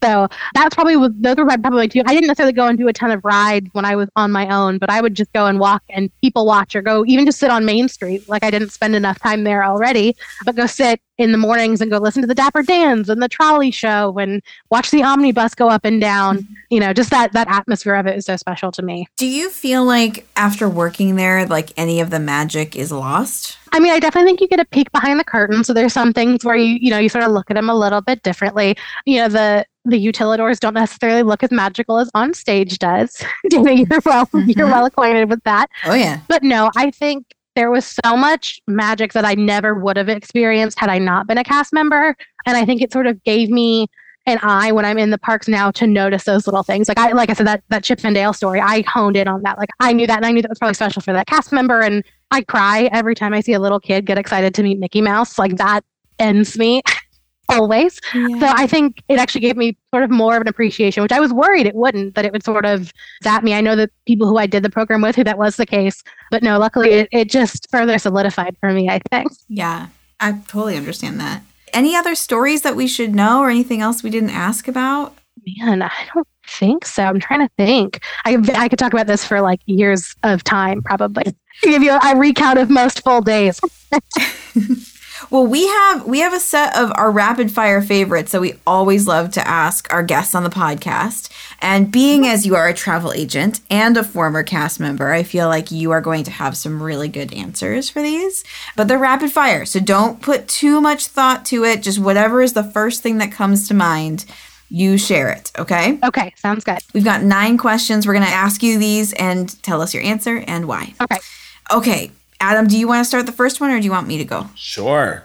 So that's probably what- those were my probably two i didn't necessarily go and do a ton of rides when i was on my own but i would just go and walk and people watch or go even just sit on main street like i didn't spend enough time there already but go sit in the mornings and go listen to the dapper dans and the trolley show and watch the omnibus go up and down mm-hmm. you know just that that atmosphere of it is so special to me Do you feel like after working there, like any of the magic is lost? I mean, I definitely think you get a peek behind the curtain. So there's some things where you, you know, you sort of look at them a little bit differently. You know, the the utilidors don't necessarily look as magical as on stage does. Dana, you're well, you're Mhm. well acquainted with that. Oh yeah. But no, I think there was so much magic that I never would have experienced had I not been a cast member. And I think it sort of gave me an eye when I'm in the parks now to notice those little things. Like I like I said, that that Chip and Dale story, I honed in on that. Like I knew that and I knew that was probably special for that cast member. And I cry every time I see a little kid get excited to meet Mickey Mouse. Like that ends me always. So I think it actually gave me sort of more of an appreciation, which I was worried it wouldn't, that it would sort of zap me. I know that people who I did the program with who that was the case, but no, luckily it, it just further solidified for me, I think. Yeah, I totally understand that. Any other stories that we should know or anything else we didn't ask about? Man, I don't think so. I'm trying to think. I, I could talk about this for like years of time, probably. Give you a recount of most full days. Well, we have we have a set of our rapid fire favorites that we always love to ask our guests on the podcast. And being as you are a travel agent and a former cast member, I feel like you are going to have some really good answers for these. But they're rapid fire, so don't put too much thought to it. Just whatever is the first thing that comes to mind, you share it, okay? Okay, sounds good. We've got 9 questions. We're going to ask you these and tell us your answer and why. Okay. Okay. Adam, do you want to start the first one or do you want me to go? Sure.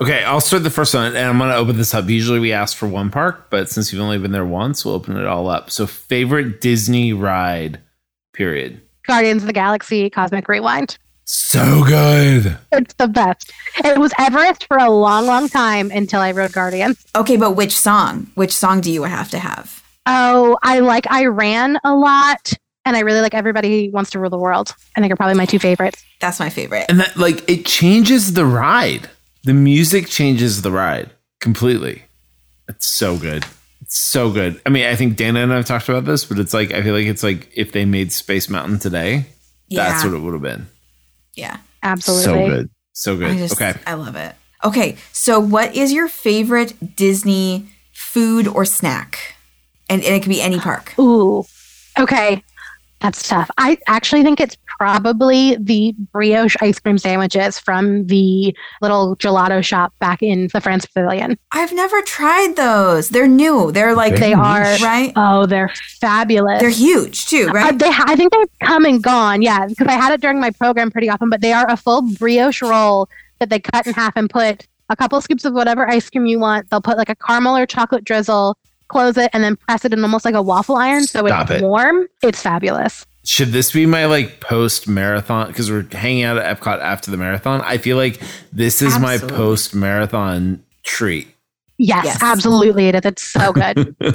Okay, I'll start the first one, and I'm going to open this up. Usually we ask for one park, but since you've only been there once, we'll open it all up. So, favorite Disney ride, period. Guardians of the Galaxy Cosmic Rewind. So good. It's the best. It was Everest for a long, long time until I rode Guardians. Okay, but which song? Which song do you have to have? Oh, I like I ran a lot. And I really like Everybody Wants to Rule the World. I think are probably my two favorites. That's my favorite. And that, like, it changes the ride. The music changes the ride completely. It's so good. It's so good. I mean, I think Dana and I have talked about this, but it's like, I feel like it's like if they made Space Mountain today, that's what it would have been. Yeah. Absolutely. So good. So I good. just okay. I love it. Okay, so what is your favorite Disney food or snack? And, and it could be any park. Ooh. Okay. That's tough. I actually think it's probably the brioche ice cream sandwiches from the little gelato shop back in the France Pavilion. I've never tried those. They're new. They're like They are right. Oh, they're fabulous. They're huge too, Uh, right? they, I think they've come and gone. Yeah, because I had it during my program pretty often. But they are a full brioche roll that they cut in half and put a couple scoops of whatever ice cream you want. They'll put like a caramel or chocolate drizzle, close it, and then press it in almost like a waffle iron, so Stop it's it. warm. It's fabulous. Should this be my like post marathon? Because we're hanging out at Epcot after the marathon. I feel like this is my post marathon treat. Yes, Yes. absolutely. It is. It's so good.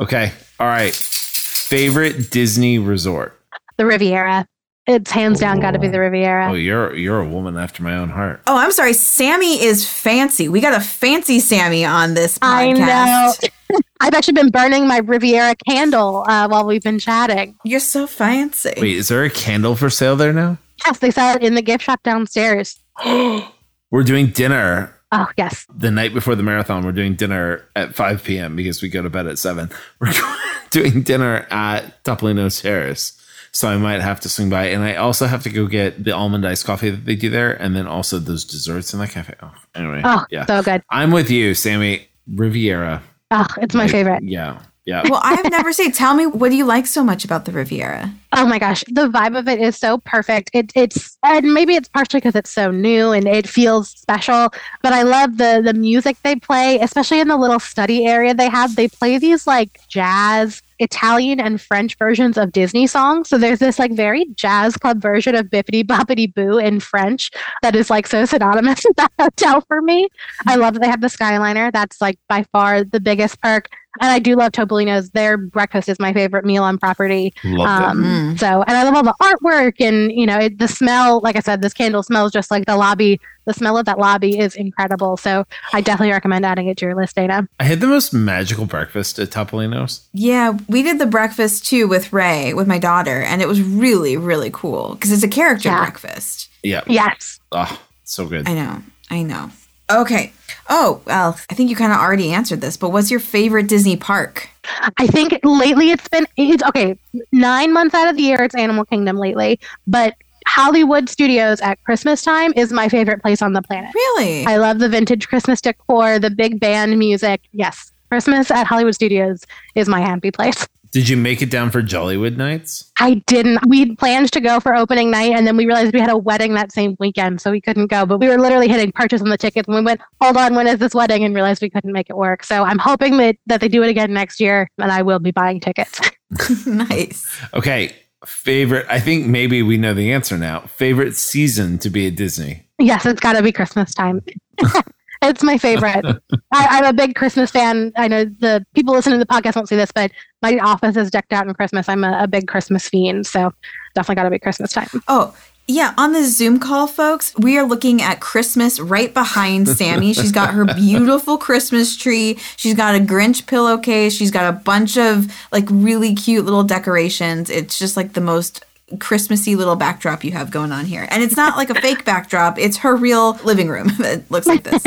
Okay. All right. Favorite Disney resort. the Riviera. It's hands down got to be the Riviera. Oh, you're you're a woman after my own heart. oh, I'm sorry. Sami is fancy. We got a fancy Sami on this podcast. I know. I've actually been burning my Riviera candle uh, while we've been chatting. You're so fancy. Wait, is there a candle for sale there now? Yes, they sell it in the gift shop downstairs. We're doing dinner Oh, yes. the night before the marathon. We're doing dinner at 5 p.m. because we go to bed at 7. We're doing dinner at Topolino's Terrace. So I might have to swing by. And I also have to go get the almond iced coffee that they do there. And then also those desserts in that cafe. Oh, anyway. Oh, yeah. so good. I'm with you, Sami. Riviera. Oh, it's my favorite. Yeah. Yeah. Well, I've never say. Tell me, what do you like so much about the Riviera? Oh my gosh, the vibe of it is so perfect. It, it's and maybe it's partially because it's so new and it feels special. But I love the the music they play, especially in the little study area they have. They play these like jazz, Italian, and French versions of Disney songs. So there's this like very jazz club version of Bibbidi Bobbidi Boo in French that is like so synonymous with that hotel for me. I love that they have the Skyliner. That's like by far the biggest perk. And I do love Topolino's. Their breakfast is my favorite meal on property. Love Um, Mm. So, and I love all the artwork and, you know, it, the smell, like I said, this candle smells just like the lobby. The smell of that lobby is incredible. So I definitely recommend adding it to your list, Dana. I had the most magical breakfast at Topolino's. Yeah, we did the breakfast too with Ray, with my daughter, and it was really, really cool because it's a character Yeah. breakfast. Yeah. Yes. Oh, so good. I know, I know. Okay. Oh, well, I think you kind of already answered this, but what's your favorite Disney park? I think lately it's been, it's okay, nine months out of the year, it's Animal Kingdom lately, but Hollywood Studios at Christmas time is my favorite place on the planet. Really? I love the vintage Christmas decor, the big band music. Yes. Christmas at Hollywood Studios is my happy place. Did you make it down for Jollywood nights? I didn't. We planned to go for opening night, and then we realized we had a wedding that same weekend, so we couldn't go. But we were literally hitting purchase on the tickets, and we went, "Hold on, when is this wedding?" And realized we couldn't make it work. So I'm hoping that that they do it again next year, and I will be buying tickets. nice. Okay. Favorite, I think maybe we know the answer now. Favorite season to be at Disney? yes, it's got to be Christmas time. it's my favorite. I, I'm a big Christmas fan. I know the people listening to the podcast won't see this, but my office is decked out in Christmas. I'm a, a big Christmas fiend, so definitely got to be Christmas time. Oh, yeah, on the Zoom call, folks, we are looking at Christmas right behind Sami. She's got her beautiful Christmas tree. She's got a Grinch pillowcase. She's got a bunch of like really cute little decorations. It's just like the most Christmassy little backdrop you have going on here. And it's not like a fake backdrop, it's her real living room that looks like this.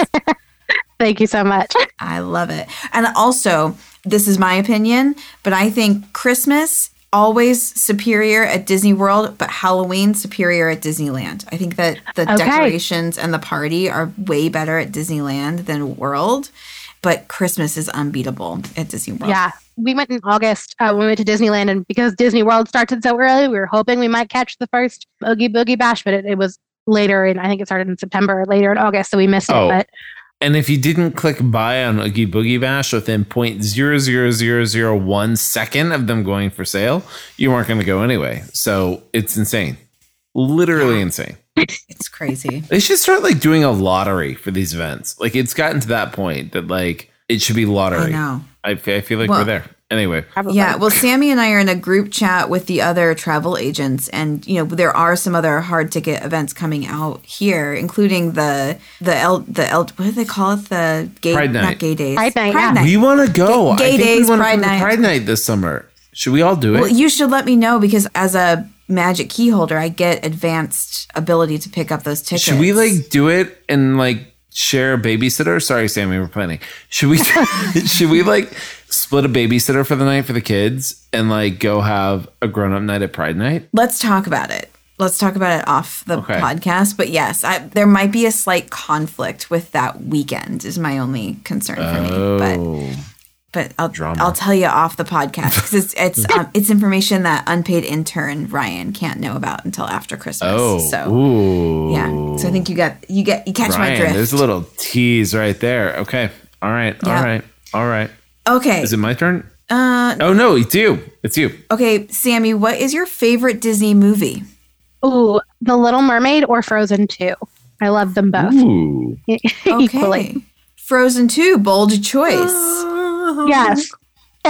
Thank you so much. I love it. And also, this is my opinion, but I think Christmas always superior at Disney World, but Halloween superior at Disneyland. I think that the Okay. decorations and the party are way better at Disneyland than World, but Christmas is unbeatable at Disney World. Yeah. We went in August uh, when we went to Disneyland, and because Disney World started so early, we were hoping we might catch the first Oogie Boogie Bash, but it, it was later, and I think it started in September or later in August, so we missed Oh. it. But And if you didn't click buy on Oogie Boogie Bash within 0.00001 second of them going for sale, you weren't going to go anyway. So it's insane. Literally insane. It's crazy. They should start like doing a lottery for these events. Like it's gotten to that point that like it should be I lottery. know. I, fe- I feel like Well- we're there. Anyway. Yeah, well, Sami and I are in a group chat with the other travel agents, and you know there are some other hard ticket events coming out here, including the the L the L what do they call it the gay Pride night. not gay days Pride night, yeah. we want to go. Gay I think days, we Pride come to night. Pride night this summer. Should we all do it? Well, you should let me know because as a magic key holder, I get advanced ability to pick up those tickets. Should we like do it and like share a babysitter? Sorry, Sami, we're planning. Should we? should we like split a babysitter for the night for the kids and like go have a grown up night at Pride Night? Let's talk about it. Let's talk about it off the Okay. podcast. But yes, I, there might be a slight conflict with that weekend. Is my only concern for me. But Oh, but I'll Drama. I'll tell you off the podcast because it's it's um, it's information that unpaid intern Ryan can't know about until after Christmas. oh, so ooh. yeah. So I think you got you get you catch my drift. there's a little tease right there. Okay, all right, Yeah. all right, all right. okay. Is it my turn? Uh, Oh no, it's you. It's you. okay, Sami. What is your favorite Disney movie? Ooh, The Little Mermaid or Frozen 2. I love them both Ooh. equally. Okay. Frozen Two, bold choice. Yes.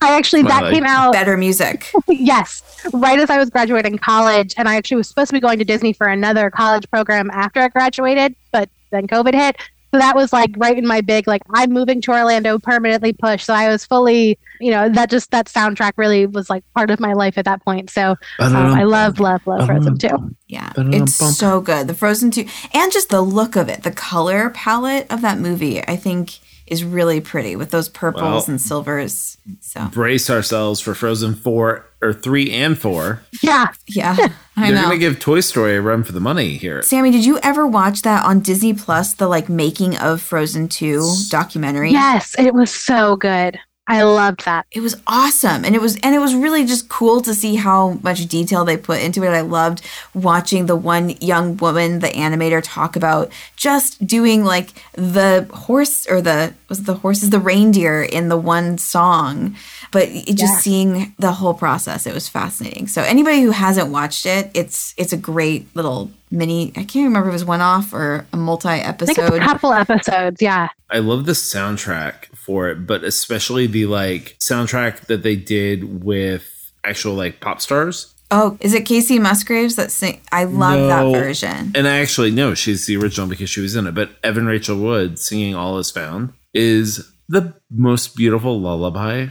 I actually, Smile that like- came out, Better music. yes, right as I was graduating college. And I actually was supposed to be going to Disney for another college program after I graduated, but then COVID hit. So that was like right in my big like I'm moving to Orlando permanently push. So I was fully, you know, that just that soundtrack really was like part of my life at that point. So um, I love, love, love Frozen 2. Yeah, it's so good. The Frozen 2 and just the look of it, the color palette of that movie, I think is really pretty with those purples Well- and silvers. So, Brace ourselves for Frozen 4 or 3 and 4. Yeah. yeah, I They're know. going to give Toy Story a run for the money here. Sami, did you ever watch that on Disney Plus, the like making of Frozen 2 documentary? Yes, it was so good. I loved that. It was awesome. And it was and it was really just cool to see how much detail they put into it. I loved watching the one young woman, the animator, talk about just doing like the horse or the was it the horses, the reindeer in the one song. But it just Yeah. seeing the whole process, it was fascinating. So anybody who hasn't watched it, it's it's a great little mini I can't remember if it was one off or a multi I it's episode. a couple episodes. Yeah. I love the soundtrack for it, but especially the like soundtrack that they did with actual like pop stars. Oh, is it Kacey Musgraves that sing? I love No. that version. And I actually know she's the original because she was in it, but Evan Rachel Wood singing All Is Found is the most beautiful lullaby,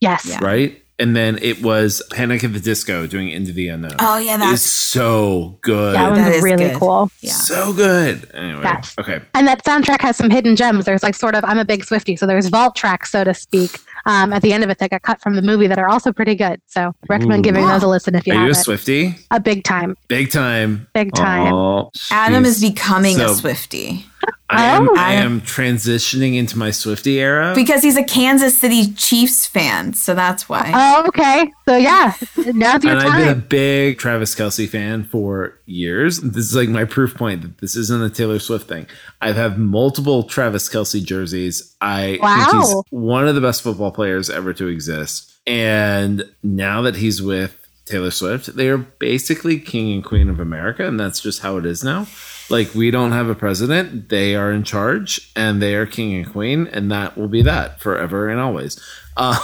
Yes. Yeah. right? And then it was Panic at the Disco doing Into the Unknown. Oh yeah, that's so good. That That was really good. cool. yeah. So good. Anyway, Yes. okay. And that soundtrack has some hidden gems. There's like sort of, I'm a big Swiftie, so there's vault tracks, so to speak, um, at the end of it that got cut from the movie that are also pretty good. So recommend Ooh. giving those a listen if you Are you a haven't. Swiftie? a big time, Big time. big time. Oh, Adam is becoming a So- Swiftie I am, Oh. I am transitioning into my Swiftie era. because he's a Kansas City Chiefs fan, so that's why. Oh, okay. So yeah, now's your and I've been a big Travis Kelce fan for years. This is like my proof point that this isn't a Taylor Swift thing. I've had multiple Travis Kelce jerseys. I think he's one of the best football players ever to exist. And now that he's with Taylor Swift, they are basically king and queen of America, and that's just how it is now. Like we don't have a president; they are in charge, and they are king and queen, and that will be that forever and always. Uh,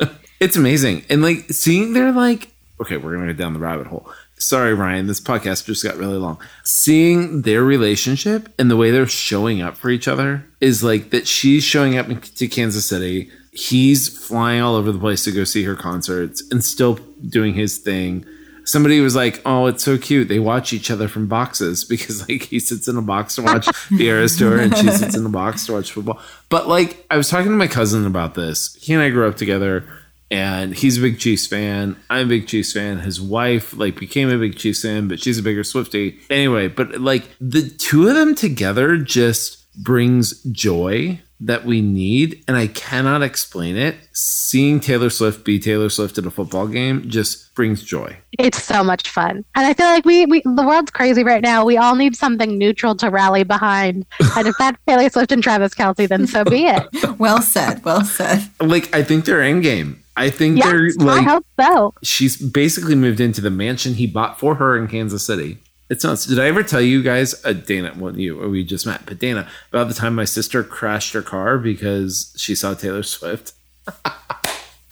it's amazing, and like seeing their like. Okay, we're gonna go down the rabbit hole. Sorry, Ryan. This podcast just got really long. Seeing their relationship and the way they're showing up for each other is like that. She's showing up to Kansas City. He's flying all over the place to go see her concerts and still doing his thing. Somebody was like, "Oh, it's so cute. They watch each other from boxes because like he sits in a box to watch the Eras tour and she sits in a box to watch football." But like, I was talking to my cousin about this. He and I grew up together, and he's a big Chiefs fan. I'm a big Chiefs fan. His wife like became a big Chiefs fan, but she's a bigger Swiftie. Anyway, but like the two of them together just brings joy that we need and I cannot explain it. Seeing Taylor Swift be Taylor Swift at a football game just brings joy. It's so much fun, and I feel like we, we the world's crazy right now. We all need something neutral to rally behind, and if that's Taylor Swift and Travis Kelce, then so be it. Well said. Well said. Like I think they're in game. I think Yes, they're I like hope so. she's basically moved into the mansion he bought for her in Kansas City. It's nuts. Did I ever tell you guys, uh, Dana, well, you, we just met, but Dana, about the time my sister crashed her car because she saw Taylor Swift?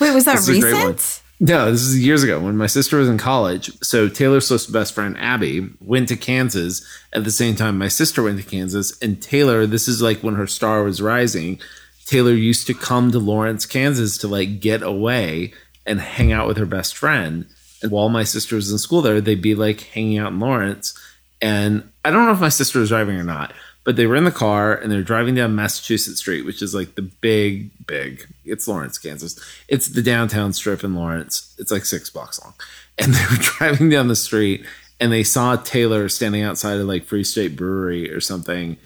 Wait, was that This is a great one. recent? No, this is years ago when my sister was in college. So Taylor Swift's best friend Abby went to Kansas at the same time my sister went to Kansas. And Taylor, this is like when her star was rising. Taylor used to come to Lawrence, Kansas to like get away and hang out with her best friend. While my sister was in school there, they'd be like hanging out in Lawrence. And I don't know if my sister was driving or not, but they were in the car and they're driving down Massachusetts Street, which is like the big, big, it's Lawrence, Kansas. It's the downtown strip in Lawrence. It's like six blocks long. And they were driving down the street and they saw Taylor standing outside of like Free State Brewery or something.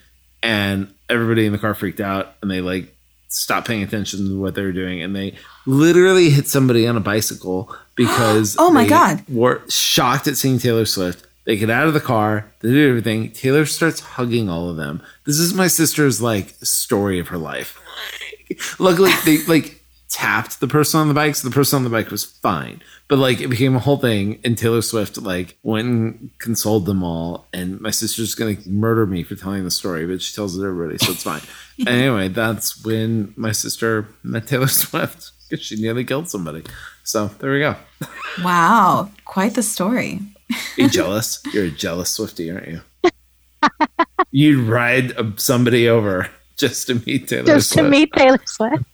And everybody in the car freaked out and they like stopped paying attention to what they were doing. And they literally hit somebody on a bicycle because Oh my they God. were shocked at seeing Taylor Swift. They get out of the car, they do everything. Taylor starts hugging all of them. This is my sister's like story of her life. Luckily, they like tapped the person on the bike, so the person on the bike was fine. But like it became a whole thing, and Taylor Swift like went and consoled them all. And my sister's gonna murder me for telling the story, but she tells it to everybody, so it's fine. anyway, that's when my sister met Taylor Swift she nearly killed somebody. So there we go. Wow, quite the story. Be jealous. You're a jealous Swiftie, aren't you? You'd ride uh, somebody over just to meet Taylor Swift. Just to meet Taylor Swift.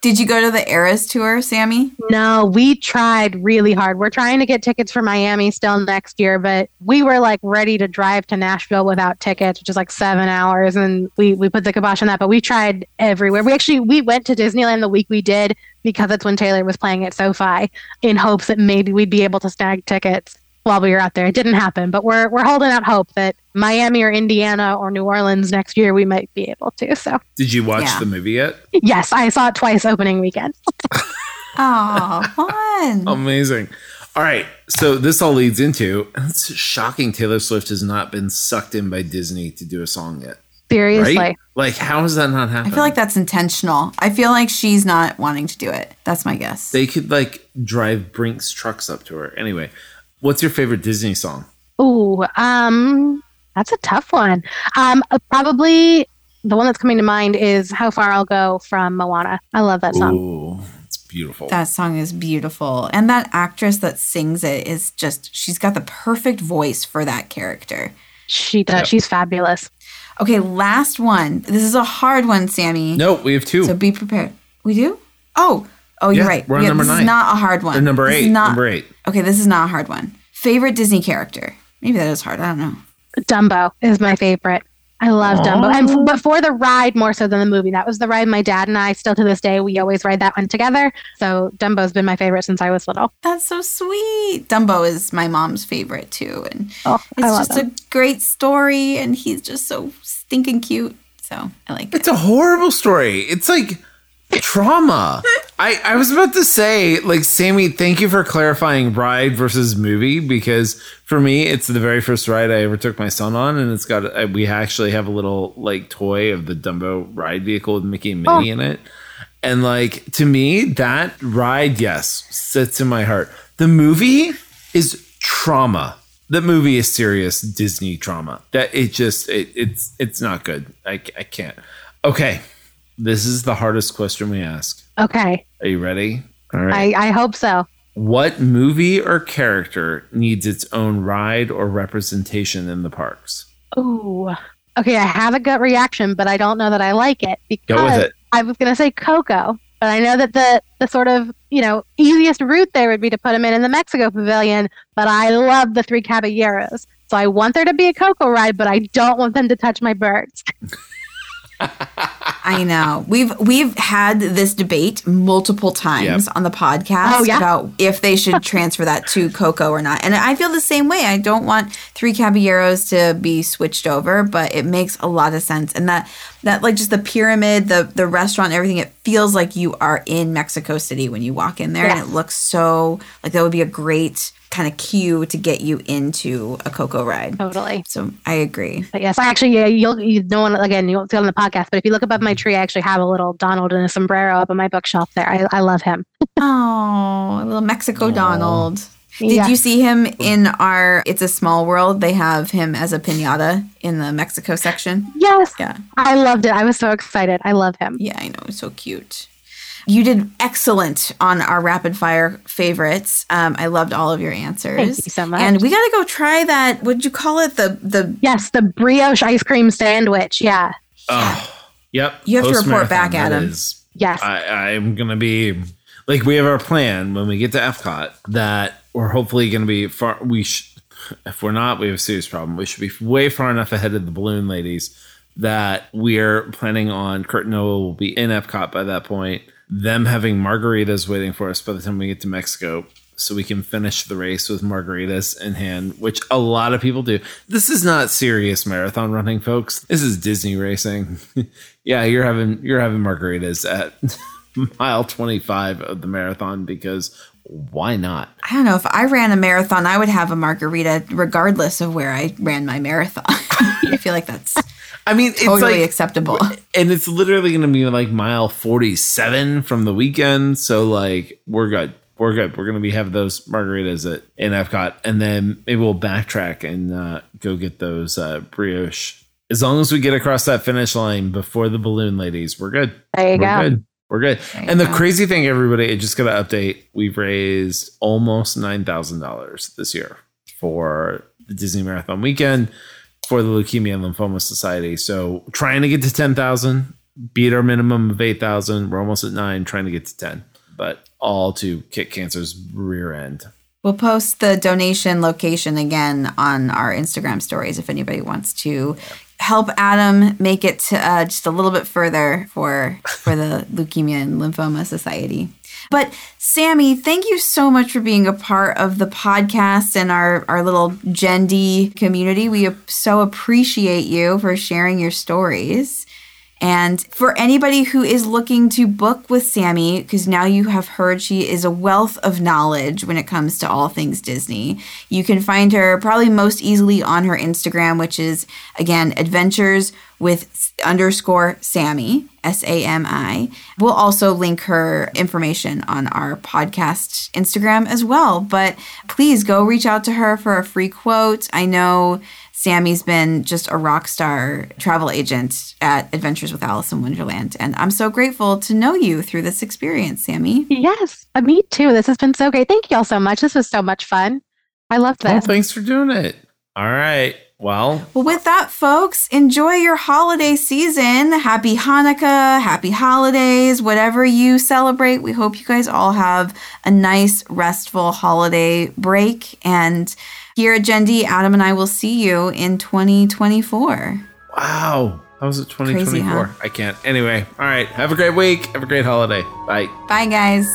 Did you go to the Eras tour, Sami? No, we tried really hard. We're trying to get tickets for Miami still next year, but we were like ready to drive to Nashville without tickets, which is like seven hours, and we we put the kibosh on that. But we tried everywhere. We actually we went to Disneyland the week we did because it's when Taylor was playing at SoFi, in hopes that maybe we'd be able to snag tickets while we were out there. It didn't happen, but we're we're holding out hope that Miami or Indiana or New Orleans next year we might be able to. So Did you watch Yeah. the movie yet? yes, I saw it twice opening weekend. Oh, fun. Amazing. All right. So this all leads into it's shocking Taylor Swift has not been sucked in by Disney to do a song yet. Seriously. Right? Like, how has that not happening? I feel like that's intentional. I feel like she's not wanting to do it. That's my guess. they could like drive Brinks trucks up to her. Anyway, what's your favorite Disney song? Ooh, um, that's a tough one. Um, uh, probably the one that's coming to mind is "How Far I'll Go" from Moana. I love that song. Ooh, it's beautiful. that song is beautiful. And that actress that sings it is just, she's got the perfect voice for that character. She does. Yep. She's fabulous. Okay, last one. This is a hard one, Sami. no, we have two. So be prepared. We do? Oh, oh, you're Yeah, right. we're on Yeah, number this nine. is not a hard one. Or number This is eight. not- number eight. Okay, this is not a hard one. Favorite Disney character? Maybe that is hard. I don't know. Dumbo is my favorite. I love Dumbo, and f- but for the ride more so than the movie. That was the ride my dad and I still to this day we always ride that one together. So Dumbo's been my favorite since I was little. That's so sweet. Dumbo is my mom's favorite too, and Oh, it's I love just him. a great story, and he's just so stinking cute. So I like it. It's a horrible story. It's like trauma. I, I was about to say, like, Sami, thank you for clarifying ride versus movie because for me, it's the very first ride I ever took my son on, and it's got uh, we actually have a little like toy of the Dumbo ride vehicle with Mickey and Minnie in it, and like to me, that ride, yes, sits in my heart. The movie is trauma. The movie is serious Disney trauma. That it just it, it's it's not good. I, I can't. Okay, this is the hardest question we ask. Okay, Are you ready? All right. I, I hope so. what movie or character needs its own ride or representation in the parks? Ooh. Okay, I have a gut reaction, but I don't know that I like it because Go with it. I was going to say Coco, but I know that the the sort of you know easiest route there would be to put him in in the Mexico Pavilion. But I love the Three Caballeros, so I want there to be a Coco ride, but I don't want them to touch my birds. I know. We've we've had this debate multiple times Yep. on the podcast Oh, yeah? about if they should transfer that to Coco or not. And I feel the same way. I don't want Three Caballeros to be switched over, but it makes a lot of sense. And that that like just the pyramid, the the restaurant, everything, it feels like you are in Mexico City when you walk in there. Yeah. And it looks so like that would be a great kind of cue to get you into a Coco ride. Totally. So I agree. But yes, I actually, yeah, you'll, you no one, again, you won't see it on the podcast, but if you look above my mm-hmm. tree, I actually have a little Donald in a sombrero up on my bookshelf there. I, I love him. Oh, a little Mexico Donald. Did Yeah. you see him in our It's a Small World? They have him as a pinata in the Mexico section. Yes. Yeah. I loved it. I was so excited. I love him. Yeah, I know. So cute. You did excellent on our rapid fire favorites. Um, I loved all of your answers. Thank you so much. And we got to go try that. What'd you call it? The the Yes, the brioche ice cream sandwich. Yeah. Oh, yep. You have to report back, that Adam. is- Yes. I, I'm gonna be like we have our plan when we get to Epcot that we're hopefully gonna be far. We sh- if we're not, we have a serious problem. We should be way far enough ahead of the balloon ladies that we're planning on. Kurt and Noah will be in Epcot by that point. Them having margaritas waiting for us by the time we get to Mexico. So we can finish the race with margaritas in hand, which a lot of people do. This is not serious marathon running, folks. This is Disney racing. yeah, you're having you're having margaritas at mile 25 of the marathon because why not? I don't know if I ran a marathon, I would have a margarita regardless of where I ran my marathon. I feel like that's I mean, it's totally like acceptable. and it's literally going to be like mile 47 from the weekend, so like we're good. We're good. We're going to be having those margaritas at in Epcot and then maybe we'll backtrack and uh, go get those uh, brioche. As long as we get across that finish line before the balloon ladies, we're good. There you We're go. good. We're good. And the crazy thing, everybody, I just got to update. We've raised almost nine thousand dollars this year for the Disney Marathon weekend. for the Leukemia and Lymphoma Society. So trying to get to 10,000, beat our minimum of 8,000. We're almost at nine, trying to get to 10, but all to kick cancer's rear end. We'll post the donation location again on our Instagram stories if anybody wants to help Adam make it to, uh, just a little bit further for for the Leukemia and Lymphoma Society. But Sami, thank you so much for being a part of the podcast and our, our little Gendy community. We so appreciate you for sharing your stories. And for anybody who is looking to book with Sami, because now you have heard she is a wealth of knowledge when it comes to all things Disney, you can find her probably most easily on her Instagram, which is again adventures with underscore Sami, S A M I. We'll also link her information on our podcast Instagram as well. But please go reach out to her for a free quote. I know Sami's been just a rock star travel agent at Adventures with Alice in Wonderland. And I'm so grateful to know you through this experience, Sami. Yes, uh, me too. This has been so great. Thank you all so much. This was so much fun. I loved Oh, this. thanks for doing it. All right. Well, Well, with that, folks, enjoy your holiday season. Happy Hanukkah, happy holidays, whatever you celebrate. We hope you guys all have a nice, restful holiday break. And here at Gendy, Adam and I will see you in 2024. wow. How was it Crazy, 2024? huh? I can't. Anyway, all right. Have a great week. Have a great holiday. Bye. Bye, guys.